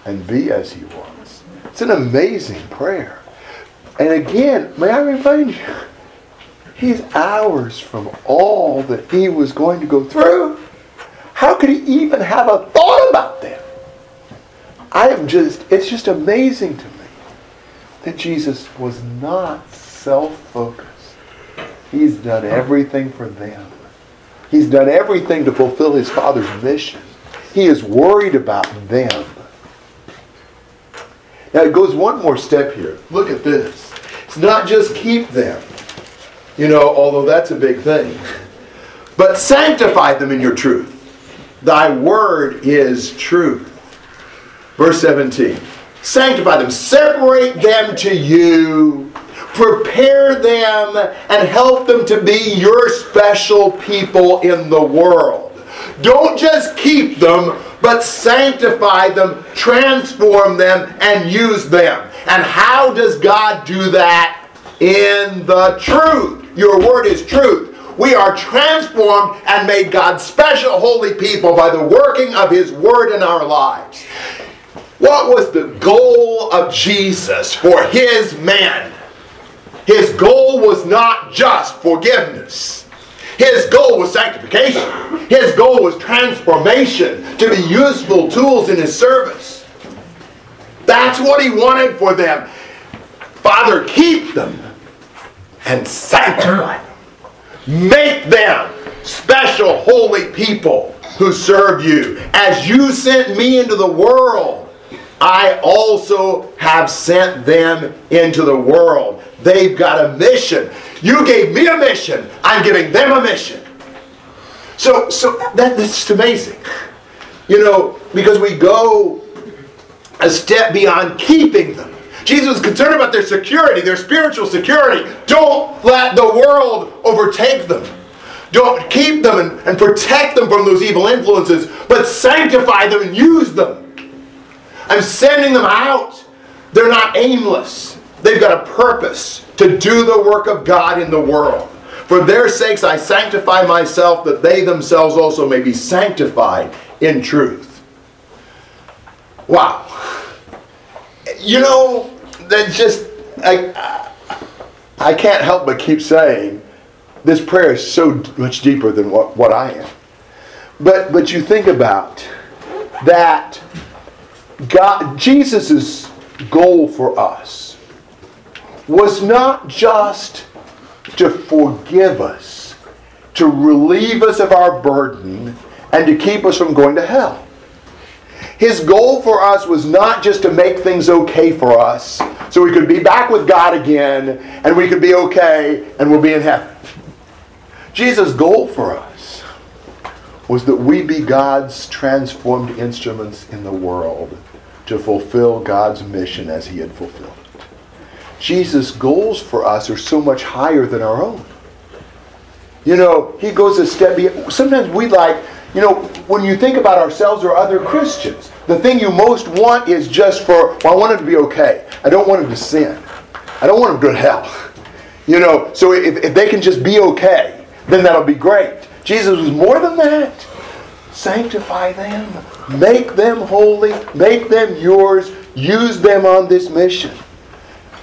and be as he was. It's an amazing prayer. And again, may I remind you, he's hours from all that he was going to go through. How could he even have a thought about them? I am just, it's just amazing to me that Jesus was not self focused. He's done everything for them. He's done everything to fulfill his Father's mission. He is worried about them. Now it goes one more step here. Look at this. It's not just keep them, you know, although that's a big thing, but sanctify them in your truth. Thy word is truth. Verse 17. Sanctify them, separate them to you, prepare them, and help them to be your special people in the world. Don't just keep them, but sanctify them, transform them, and use them. And how does God do that? In the truth. Your word is truth. We are transformed and made God's special holy people by the working of His word in our lives. What was the goal of Jesus for His men? His goal was not just forgiveness. His goal was sanctification. His goal was transformation to be useful tools in His service. That's what He wanted for them. Father, keep them and sanctify them. Make them special, holy people who serve you. As you sent me into the world, I also have sent them into the world. They've got a mission. You gave me a mission. I'm giving them a mission. So, so that, that's just amazing. You know, because we go a step beyond keeping them. Jesus was concerned about their security, their spiritual security. Don't let the world overtake them. Don't keep them and, and protect them from those evil influences, but sanctify them and use them. I'm sending them out. They're not aimless. They've got a purpose to do the work of God in the world. For their sakes I sanctify myself, that they themselves also may be sanctified in truth. Wow. You know, that just, I, I can't help but keep saying, this prayer is so much deeper than what, what I am. But, but you think about that God, Jesus' goal for us was not just to forgive us, to relieve us of our burden, and to keep us from going to hell. His goal for us was not just to make things okay for us so we could be back with God again and we could be okay and we'll be in heaven. Jesus' goal for us was that we be God's transformed instruments in the world to fulfill God's mission as He had fulfilled it. Jesus' goals for us are so much higher than our own. You know, He goes a step beyond. Sometimes we like, you know, when you think about ourselves or other Christians, the thing you most want is just for, well, I want them to be okay. I don't want them to sin. I don't want them to go to hell. You know, so if, if they can just be okay, then that'll be great. Jesus was more than that. Sanctify them, make them holy, make them yours, use them on this mission.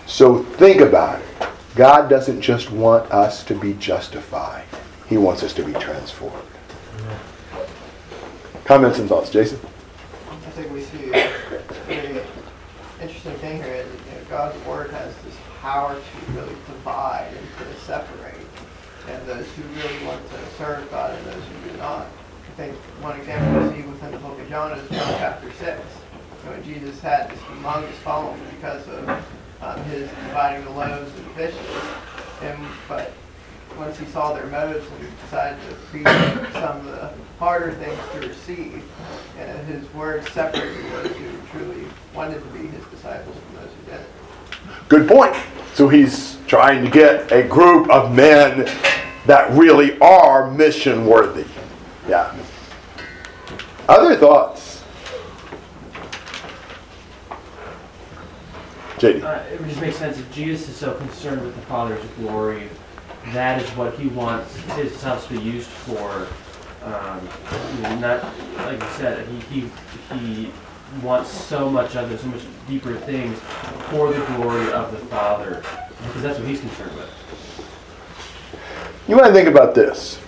So think about it. God doesn't just want us to be justified, He wants us to be transformed. Comments and thoughts, Jason? I think we see a very interesting thing here is you know, God's word has this power to really divide and to separate, and those who really want to serve God and those who do not. I think one example we see within the book of John is John chapter six, when Jesus had this humongous following because of um, his dividing the loaves and fishes, and but once he saw their motives and decided to preach some of the harder things to receive, and his words separated those who truly wanted to be his disciples from those who didn't. Good point. So he's trying trying to get a group of men that really are mission worthy. Yeah. Other thoughts? JD. Uh, it would just make sense if Jesus is so concerned with the Father's glory, that is what he wants his house to be used for. Um, you know, not like you said, he, he he wants so much other, so much deeper things for the glory of the Father, because that's what he's concerned with. You want to think about this.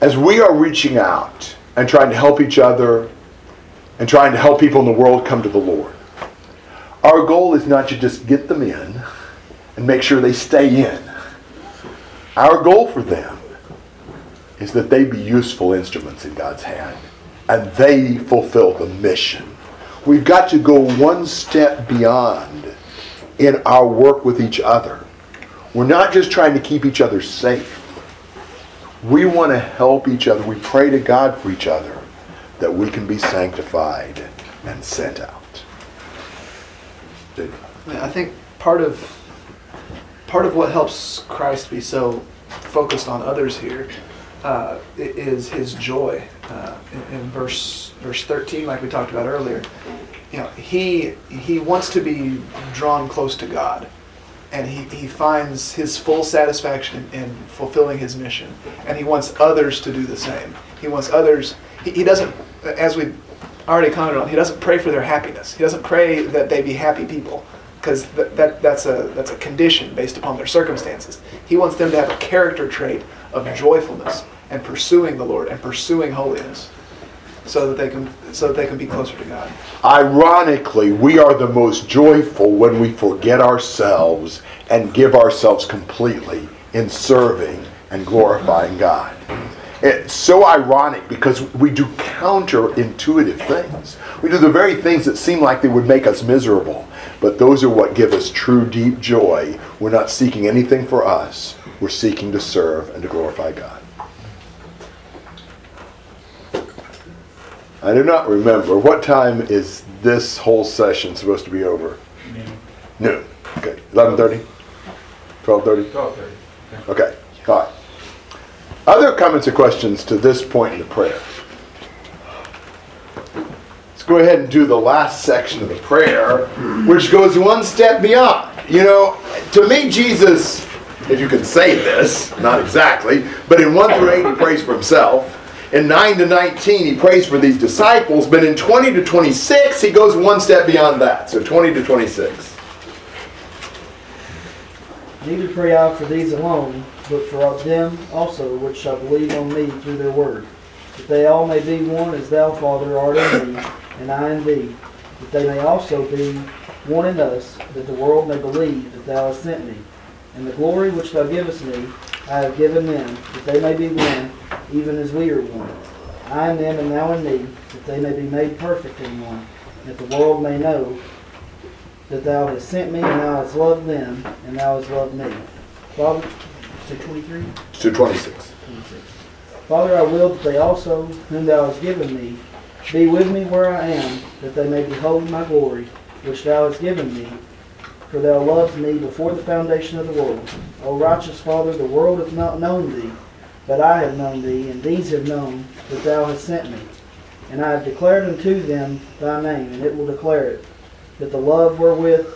As we are reaching out and trying to help each other and trying to help people in the world come to the Lord, our goal is not to just get them in and make sure they stay in. Our goal for them is that they be useful instruments in God's hand and they fulfill the mission. We've got to go one step beyond in our work with each other. We're not just trying to keep each other safe. We want to help each other. We pray to God for each other that we can be sanctified and sent out. I think part of part of what helps Christ be so focused on others here uh, is his joy. Uh, in, in verse verse 13, like we talked about earlier, you know, he he wants to be drawn close to God, and he, he finds his full satisfaction in, in fulfilling his mission, and he wants others to do the same. He wants others. He, he doesn't, as we already commented on, he doesn't pray for their happiness. He doesn't pray that they be happy people because that, that, that's, a, that's a condition based upon their circumstances. He wants them to have a character trait of joyfulness and pursuing the Lord and pursuing holiness so that they can, so that they can be closer to God. Ironically, we are the most joyful when we forget ourselves and give ourselves completely in serving and glorifying God. It's so ironic because we do counterintuitive things. We do the very things that seem like they would make us miserable, but those are what give us true deep joy. We're not seeking anything for us, we're seeking to serve and to glorify God. I do not remember. What time is this whole session supposed to be over? Noon. Okay. 11.30? 12.30? 12:30. Okay. All right. Other comments or questions to this point in the prayer? Let's go ahead and do the last section of the prayer, which goes one step beyond. You know, to me, Jesus, if you can say this, not exactly, but in 1 through 8, he prays for himself. In 9 to 19, he prays for these disciples, but in 20 to 26, he goes one step beyond that. So 20 to 26. Neither pray I for these alone, but for them also which shall believe on me through their word, that they all may be one as thou, Father, art in me, and I in thee, that they may also be one in us, that the world may believe that thou hast sent me. And the glory which thou givest me, I have given them, that they may be one, even as we are one. I in them and thou in me, that they may be made perfect in one, that the world may know that thou hast sent me, and thou hast loved them, and thou hast loved me. Father, to 23? To 26. 26. Father, I will that they also, whom thou hast given me, be with me where I am, that they may behold my glory, which thou hast given me. For thou loved me before the foundation of the world. O righteous Father, the world hath not known thee, but I have known thee, and these have known that thou hast sent me. And I have declared unto them thy name, and it will declare it, that the love wherewith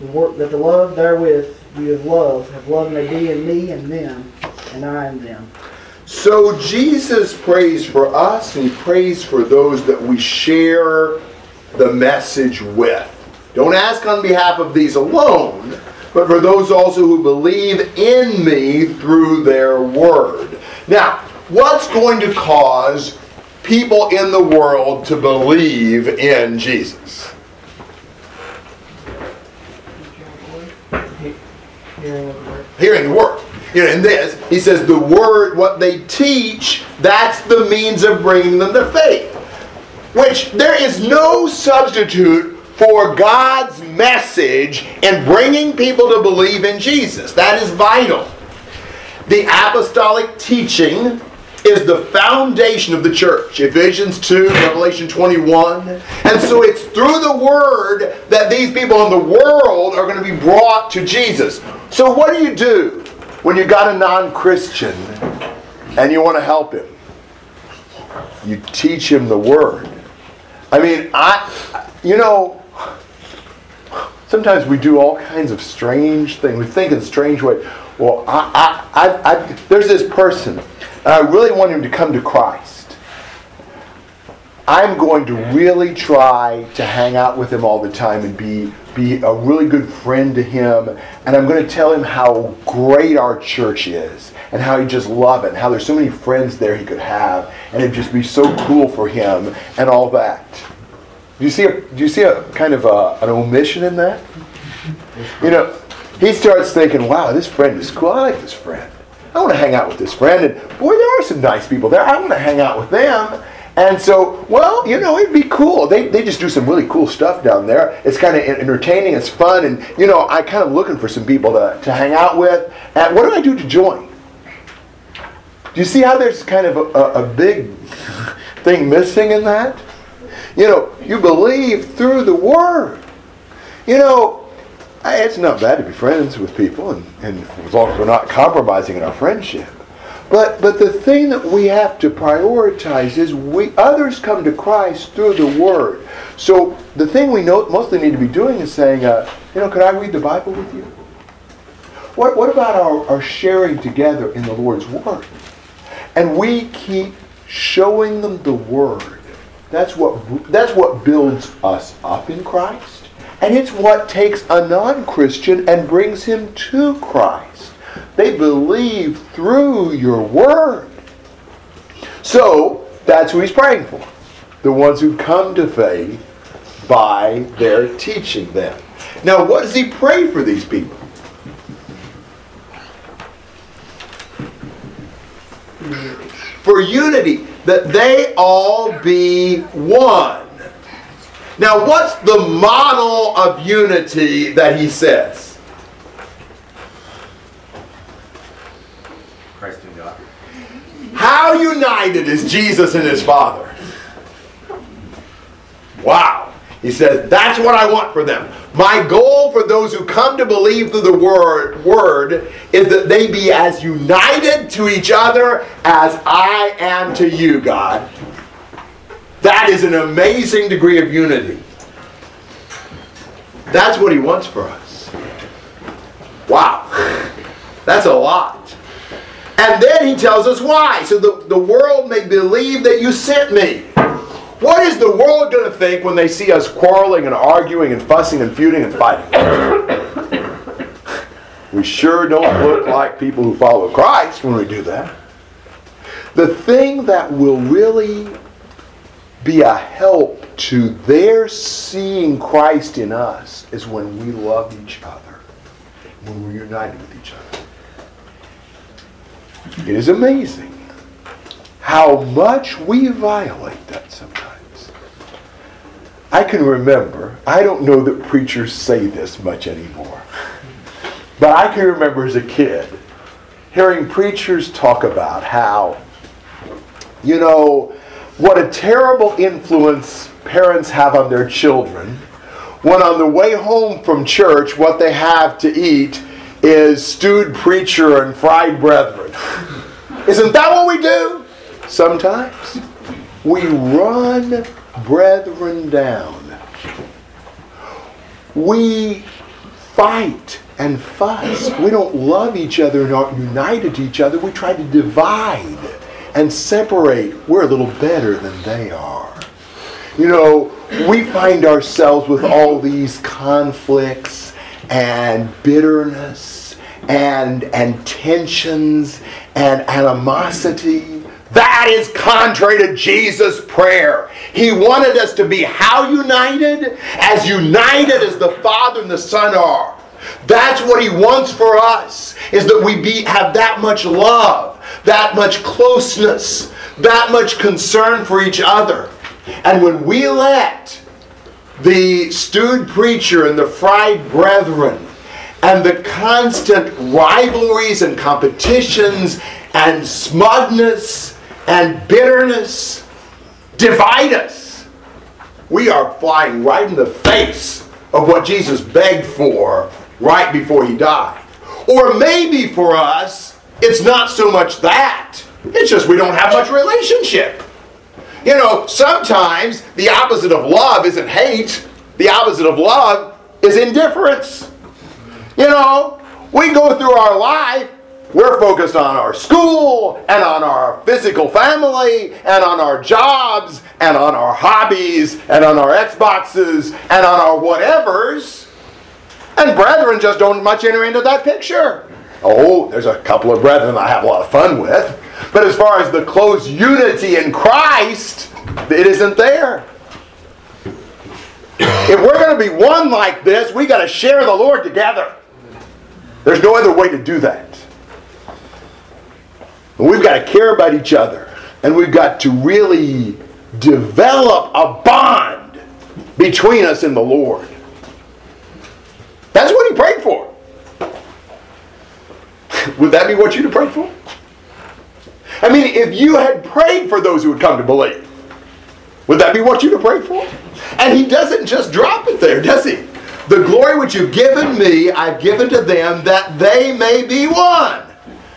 that the love therewith you have loved have loved may be in me and them, and I in them. So Jesus prays for us and he prays for those that we share the message with. Don't ask on behalf of these alone, but for those also who believe in me through their word. Now, what's going to cause people in the world to believe in Jesus? Hearing the word. hearing the word. You know, in this, he says the word, what they teach, that's the means of bringing them to faith. Which there is no substitute for God's message in bringing people to believe in Jesus. That is vital. The apostolic teaching is the foundation of the church. Ephesians 2, Revelation 21. And so it's through the word that these people in the world are going to be brought to Jesus. So what do you do when you got a non-Christian and you want to help him? You teach him the word. I mean, I you know, sometimes we do all kinds of strange things. We think in strange ways. Well, I, I, I, there's this person, and I really want him to come to Christ. I'm going to really try to hang out with him all the time and be be a really good friend to him. And I'm going to tell him how great our church is and how he just love it and how there's so many friends there he could have and it'd just be so cool for him and all that. Do you see a do you see a kind of a, an omission in that? You know, he starts thinking, "Wow, this friend is cool. I like this friend. I want to hang out with this friend." And boy, there are some nice people there. I want to hang out with them. And so, well, you know, it'd be cool. They, they just do some really cool stuff down there. It's kind of entertaining. It's fun. And, you know, I kind of looking for some people to, to hang out with. And what do I do to join? Do you see how there's kind of a, a, a big thing missing in that? You know, you believe through the Word. You know, it's not bad to be friends with people, and, and as long as we're not compromising in our friendship. But but the thing that we have to prioritize is we others come to Christ through the Word. So the thing we know, mostly need to be doing is saying, uh, you know, could I read the Bible with you? What what about our, our sharing together in the Lord's Word? And we keep showing them the Word. That's what that's what builds us up in Christ, and it's what takes a non-Christian and brings him to Christ. They believe through your word. So that's who he's praying for. The ones who come to faith by their teaching them. Now, what does he pray for these people? For unity, that they all be one. Now, what's the model of unity that he says? How united is Jesus and his Father? Wow. He says, that's what I want for them. My goal for those who come to believe through the word, word is that they be as united to each other as I am to you, God. That is an amazing degree of unity. That's what he wants for us. Wow. That's a lot. And then he tells us why. So the, the world may believe that you sent me. What is the world going to think when they see us quarreling and arguing and fussing and feuding and fighting? we sure don't look like people who follow Christ when we do that. The thing that will really be a help to their seeing Christ in us is when we love each other, when we're united with each other. It is amazing how much we violate that sometimes. I can remember, I don't know that preachers say this much anymore, but I can remember as a kid hearing preachers talk about how, you know, what a terrible influence parents have on their children when on the way home from church, what they have to eat is stewed preacher and fried brethren. Isn't that what we do? Sometimes. We run brethren down. We fight and fuss. We don't love each other and aren't united to each other. We try to divide and separate. We're a little better than they are. You know, we find ourselves with all these conflicts and bitterness and, and tensions and animosity. That is contrary to Jesus' prayer. He wanted us to be how united? As united as the Father and the Son are. That's what he wants for us, is that we be, have that much love, that much closeness, that much concern for each other. And when we let the stewed preacher and the fried brethren and the constant rivalries and competitions and smugness and bitterness divide us, we are flying right in the face of what Jesus begged for right before he died. Or maybe for us, it's not so much that, it's just we don't have much relationship. You know, sometimes the opposite of love isn't hate, the opposite of love is indifference. You know, we go through our life, we're focused on our school and on our physical family and on our jobs and on our hobbies and on our Xboxes and on our whatevers. And brethren just don't much enter into that picture. Oh, there's a couple of brethren I have a lot of fun with. But as far as the close unity in Christ, it isn't there. If we're going to be one like this, we got to share the Lord together. There's no other way to do that. We've got to care about each other. And we've got to really develop a bond between us and the Lord. That's what he prayed for. Would that be what you'd have prayed for? I mean, if you had prayed for those who would come to believe, would that be what you'd have prayed for? And he doesn't just drop it there, does he? The glory which you've given me, I've given to them that they may be one.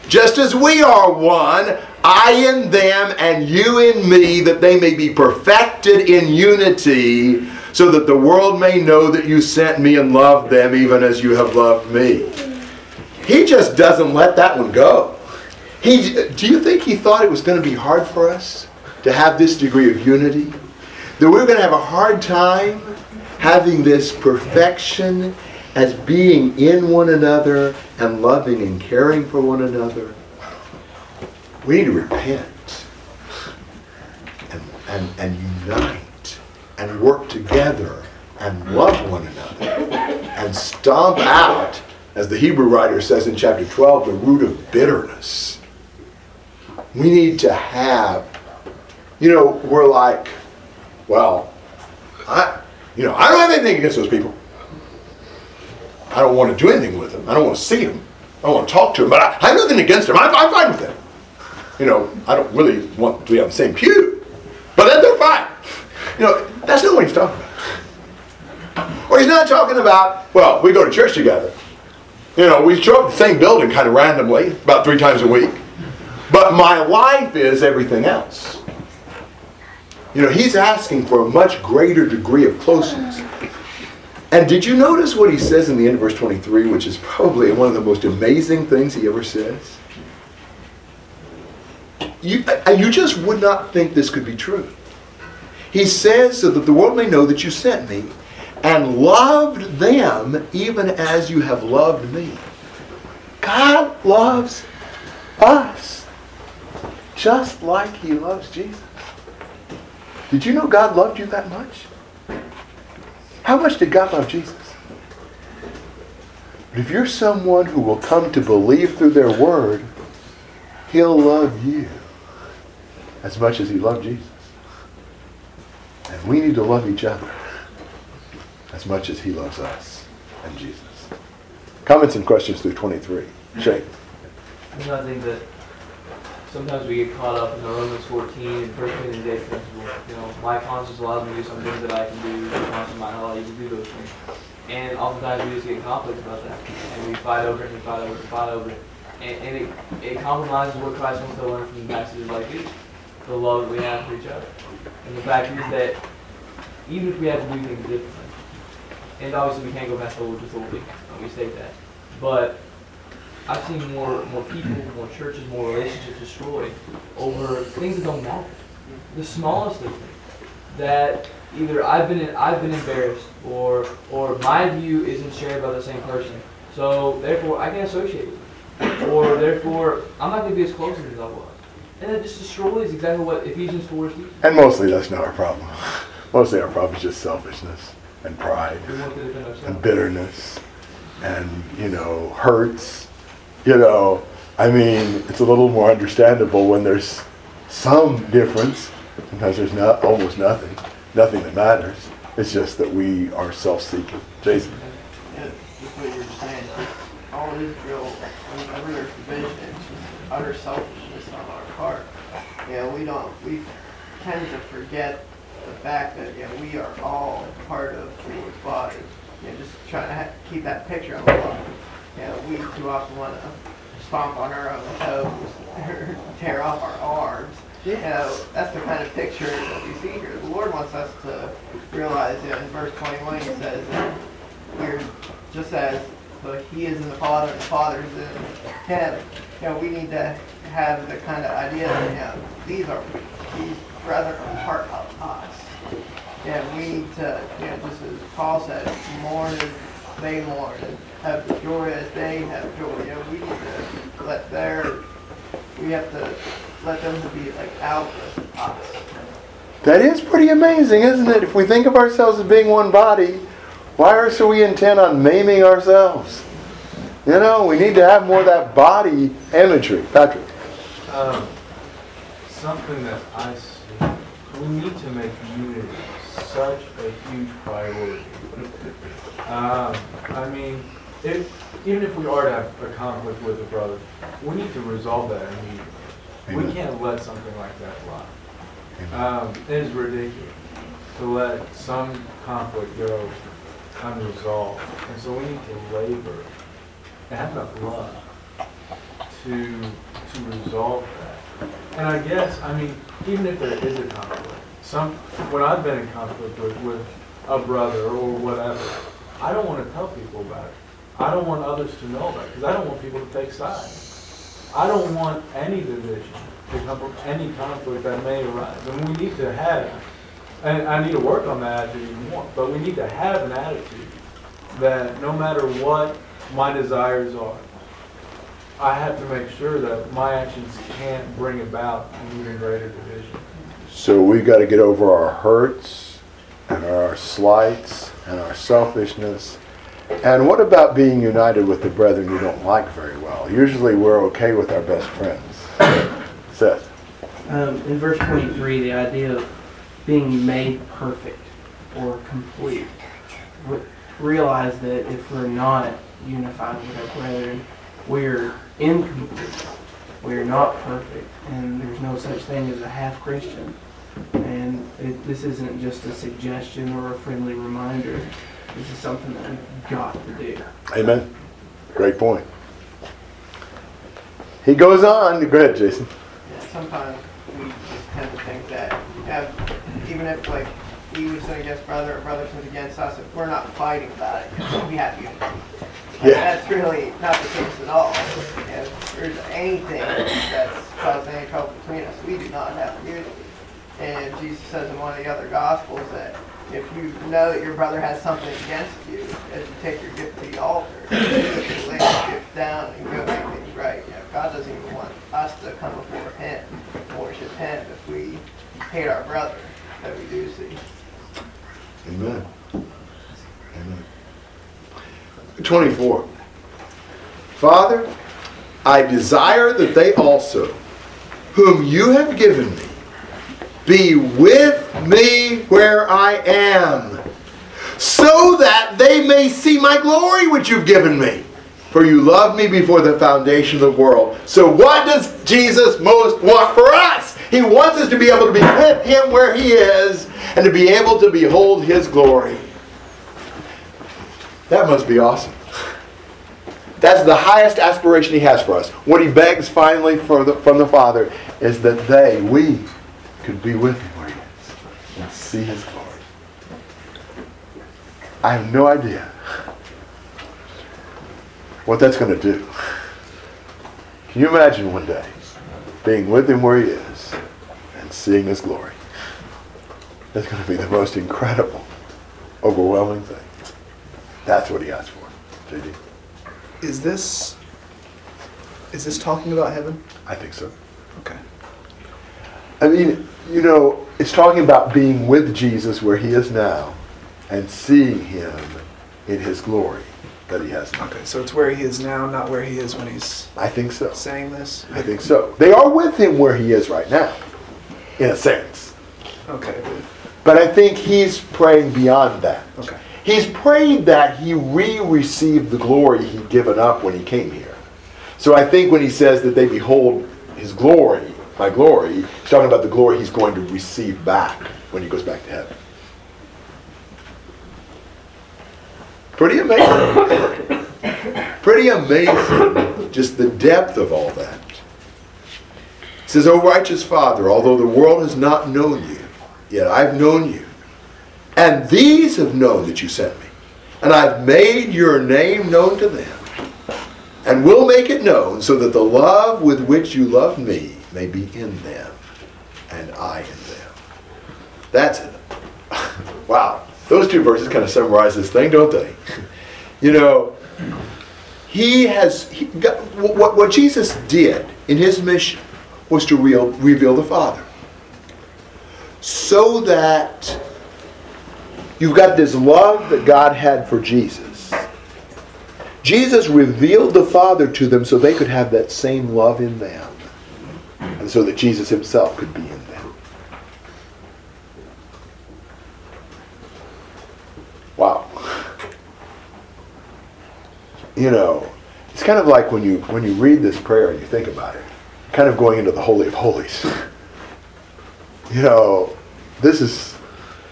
Just as we are one, I in them and you in me, that they may be perfected in unity, so that the world may know that you sent me and loved them even as you have loved me. He just doesn't let that one go. He, do you think he thought it was going to be hard for us to have this degree of unity? That we are going to have a hard time having this perfection as being in one another and loving and caring for one another? We need to repent and, and, and unite and work together and love one another and stomp out, as the Hebrew writer says in chapter 12, the root of bitterness. We need to have, you know, we're like, well, I, you know, I don't have anything against those people. I don't want to do anything with them. I don't want to see them. I don't want to talk to them. But I, I have nothing against them. I'm, I'm fine with them. You know, I don't really want to be on the same pew. But then they're fine. You know, that's not what he's talking about. Or he's not talking about, well, we go to church together. You know, we show up the same building kind of randomly, about three times a week. But my life is everything else. You know, he's asking for a much greater degree of closeness. And did you notice what he says in the end of verse 23, which is probably one of the most amazing things he ever says? You, uh, you just would not think this could be true. He says, so that the world may know that you sent me and loved them even as you have loved me. God loves us just like he loves Jesus. Did you know God loved you that much? How much did God love Jesus? But if you're someone who will come to believe through their word, he'll love you as much as he loved Jesus. And we need to love each other as much as he loves us and Jesus. Comments and questions through 23. Shane. I think that sometimes we get caught up in the Romans 14 and First Corinthians 8 principle. You know, my conscience allows me to do some things that I can do. My conscience might not allow you to do those things. And oftentimes we just get conflict about that. And we fight over it and fight over it and fight over it. And, and it, it compromises what Christ wants to learn from passages like these. The love that we have for each other. And the fact is that even if we have to do things differently, and obviously we can't go past the Lord's authority, we state that. But I've seen more more people, more churches, more relationships destroyed over things that don't matter. The smallest of things that either I've been in, I've been embarrassed or or my view isn't shared by the same person. So therefore I can't associate with them. Or therefore I'm not gonna be as close as I was. And that just destroys exactly what Ephesians 4 is teaching. And mostly that's not our problem. Mostly our problem is just selfishness and pride We want to defend ourselves. and bitterness and, you know, hurts. You know, I mean, it's a little more understandable when there's some difference. Sometimes there's not almost nothing, nothing that matters. It's just that we are self-seeking. Jason. Yeah, just what you're saying. All Israel, whenever there's division, it's just utter selfishness on our part. Yeah, we don't, we tend to forget the fact that, know, we are all part of the Lord's body. Know, just trying to ha- keep that picture on the. You know, we too often want to stomp on our own toes, or tear off our arms. You know, that's the kind of picture that we see here. The Lord wants us to realize, you know, in verse 21, he says, that we're just as the, He is in the Father and the Father is in Him. You know, we need to have the kind of idea that, you know, these are, these brethren are part of us. And we need to, you know, just as Paul said, mourn as they mourn, and have the joy as they have joy. You know, we need to let their, we have to let them to be like out with us. That is pretty amazing, isn't it? If we think of ourselves as being one body, why are so we intent on maiming ourselves? You know, we need to have more of that body imagery. Patrick. Um, something that I see, we need to make unity such a huge priority. Um, I mean, if, even if we are to have a conflict with a brother, we need to resolve that immediately. We Amen. can't let something like that lie. Um, it is ridiculous to let some conflict go unresolved. And so we need to labor and have enough love to, to resolve that. And I guess, I mean, even if there is a conflict, some, when I've been in conflict with, with a brother or whatever, I don't want to tell people about it. I don't want others to know about it because I don't want people to take sides. I don't want any division to come from any conflict that may arise. And we need to have, and I need to work on that attitude even more, but we need to have an attitude that no matter what my desires are, I have to make sure that my actions can't bring about even greater division. So we've got to get over our hurts and our slights and our selfishness. And what about being united with the brethren you don't like very well? Usually we're okay with our best friends. Seth. Um, in verse 23, the idea of being made perfect or complete. Re- Realize that if we're not unified with our brethren, we're incomplete. We're not perfect, and there's no such thing as a half Christian. And it, this isn't just a suggestion or a friendly reminder. This is something that we've got to do. Amen. Great point. He goes on. Go ahead, Jason. sometimes we just tend to think that if, even if like we would sin against brother or brother sins against us, if we're not fighting about it, we have unity. And Yeah. That's really not the case at all. If there's anything that's causing any trouble between us, we do not have unity. And Jesus says in one of the other gospels that if you know that your brother has something against you, as you take your gift to the altar, you lay your gift down and go make things right. You know, God doesn't even want us to come before Him, worship Him if we hate our brother that we do see. Amen. Amen. 24. Father, I desire that they also, whom you have given me, be with me where I am, so that they may see my glory which you've given me. For you loved me before the foundation of the world. So, what does Jesus most want for us? He wants us to be able to be with Him where He is and to be able to behold His glory. That must be awesome. That's the highest aspiration He has for us. What He begs finally the, from the Father is that they, we, could be with Him where He is and see His glory. I have no idea what that's going to do. Can you imagine one day being with Him where He is and seeing His glory? That's going to be the most incredible, overwhelming thing. That's what He asked for. JD? Is this is this talking about heaven? I think so. Okay. I mean, you know, it's talking about being with Jesus where He is now and seeing Him in His glory that He has now. Okay, so it's where he is now, not where he is when he's I think so. saying this. I think so. They are with Him where He is right now, in a sense. Okay. But I think He's praying beyond that. Okay. He's praying that he re-receive the glory he'd given up when he came here. So I think when he says that they behold his glory, my glory, he's talking about the glory he's going to receive back when he goes back to heaven. Pretty amazing. Pretty amazing, just the depth of all that. He says, O righteous Father, although the world has not known you, yet I've known you. And these have known that you sent me. And I've made your name known to them. And will make it known so that the love with which you love me may be in them and I in them. That's it. wow. Those two verses kind of summarize this thing, don't they? you know, he has he got, what, what Jesus did in his mission was to real, reveal the Father. So that you've got this love that God had for Jesus. Jesus revealed the Father to them so they could have that same love in them. And so that Jesus himself could be in them. Wow. You know, it's kind of like when you when you read this prayer and you think about it, kind of going into the Holy of Holies. You know, this is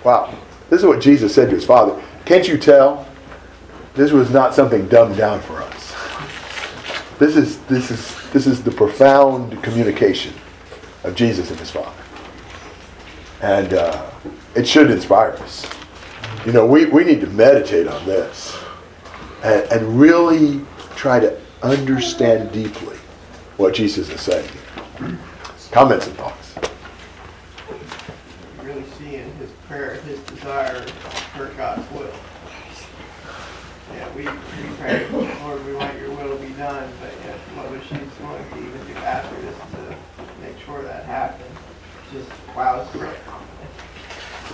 wow. This is what Jesus said to his father. Can't you tell? This was not something dumbed down for us. This is this is this is the profound communication of Jesus and his Father, and uh, it should inspire us. You know, we, we need to meditate on this and, and really try to understand deeply what Jesus is saying. Comments and thoughts. Really see in his prayer his desire for God's will. Yeah, we, we pray, Lord, we want your will to be done, but she's willing to even do after this to make sure that happens just wows me.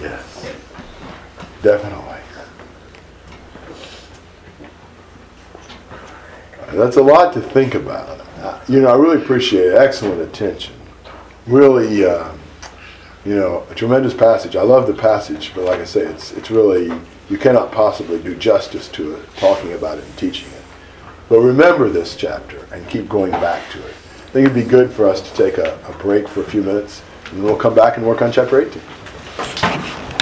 Yes, definitely. That's a lot to think about. Uh, You know, I really appreciate it. Excellent attention. Really, uh, you know, a tremendous passage. I love the passage, but like I say, it's it's really you cannot possibly do justice to it, talking about it and teaching it. But remember this chapter and keep going back to it. I think it'd be good for us to take a, a break for a few minutes, and we'll come back and work on chapter 18.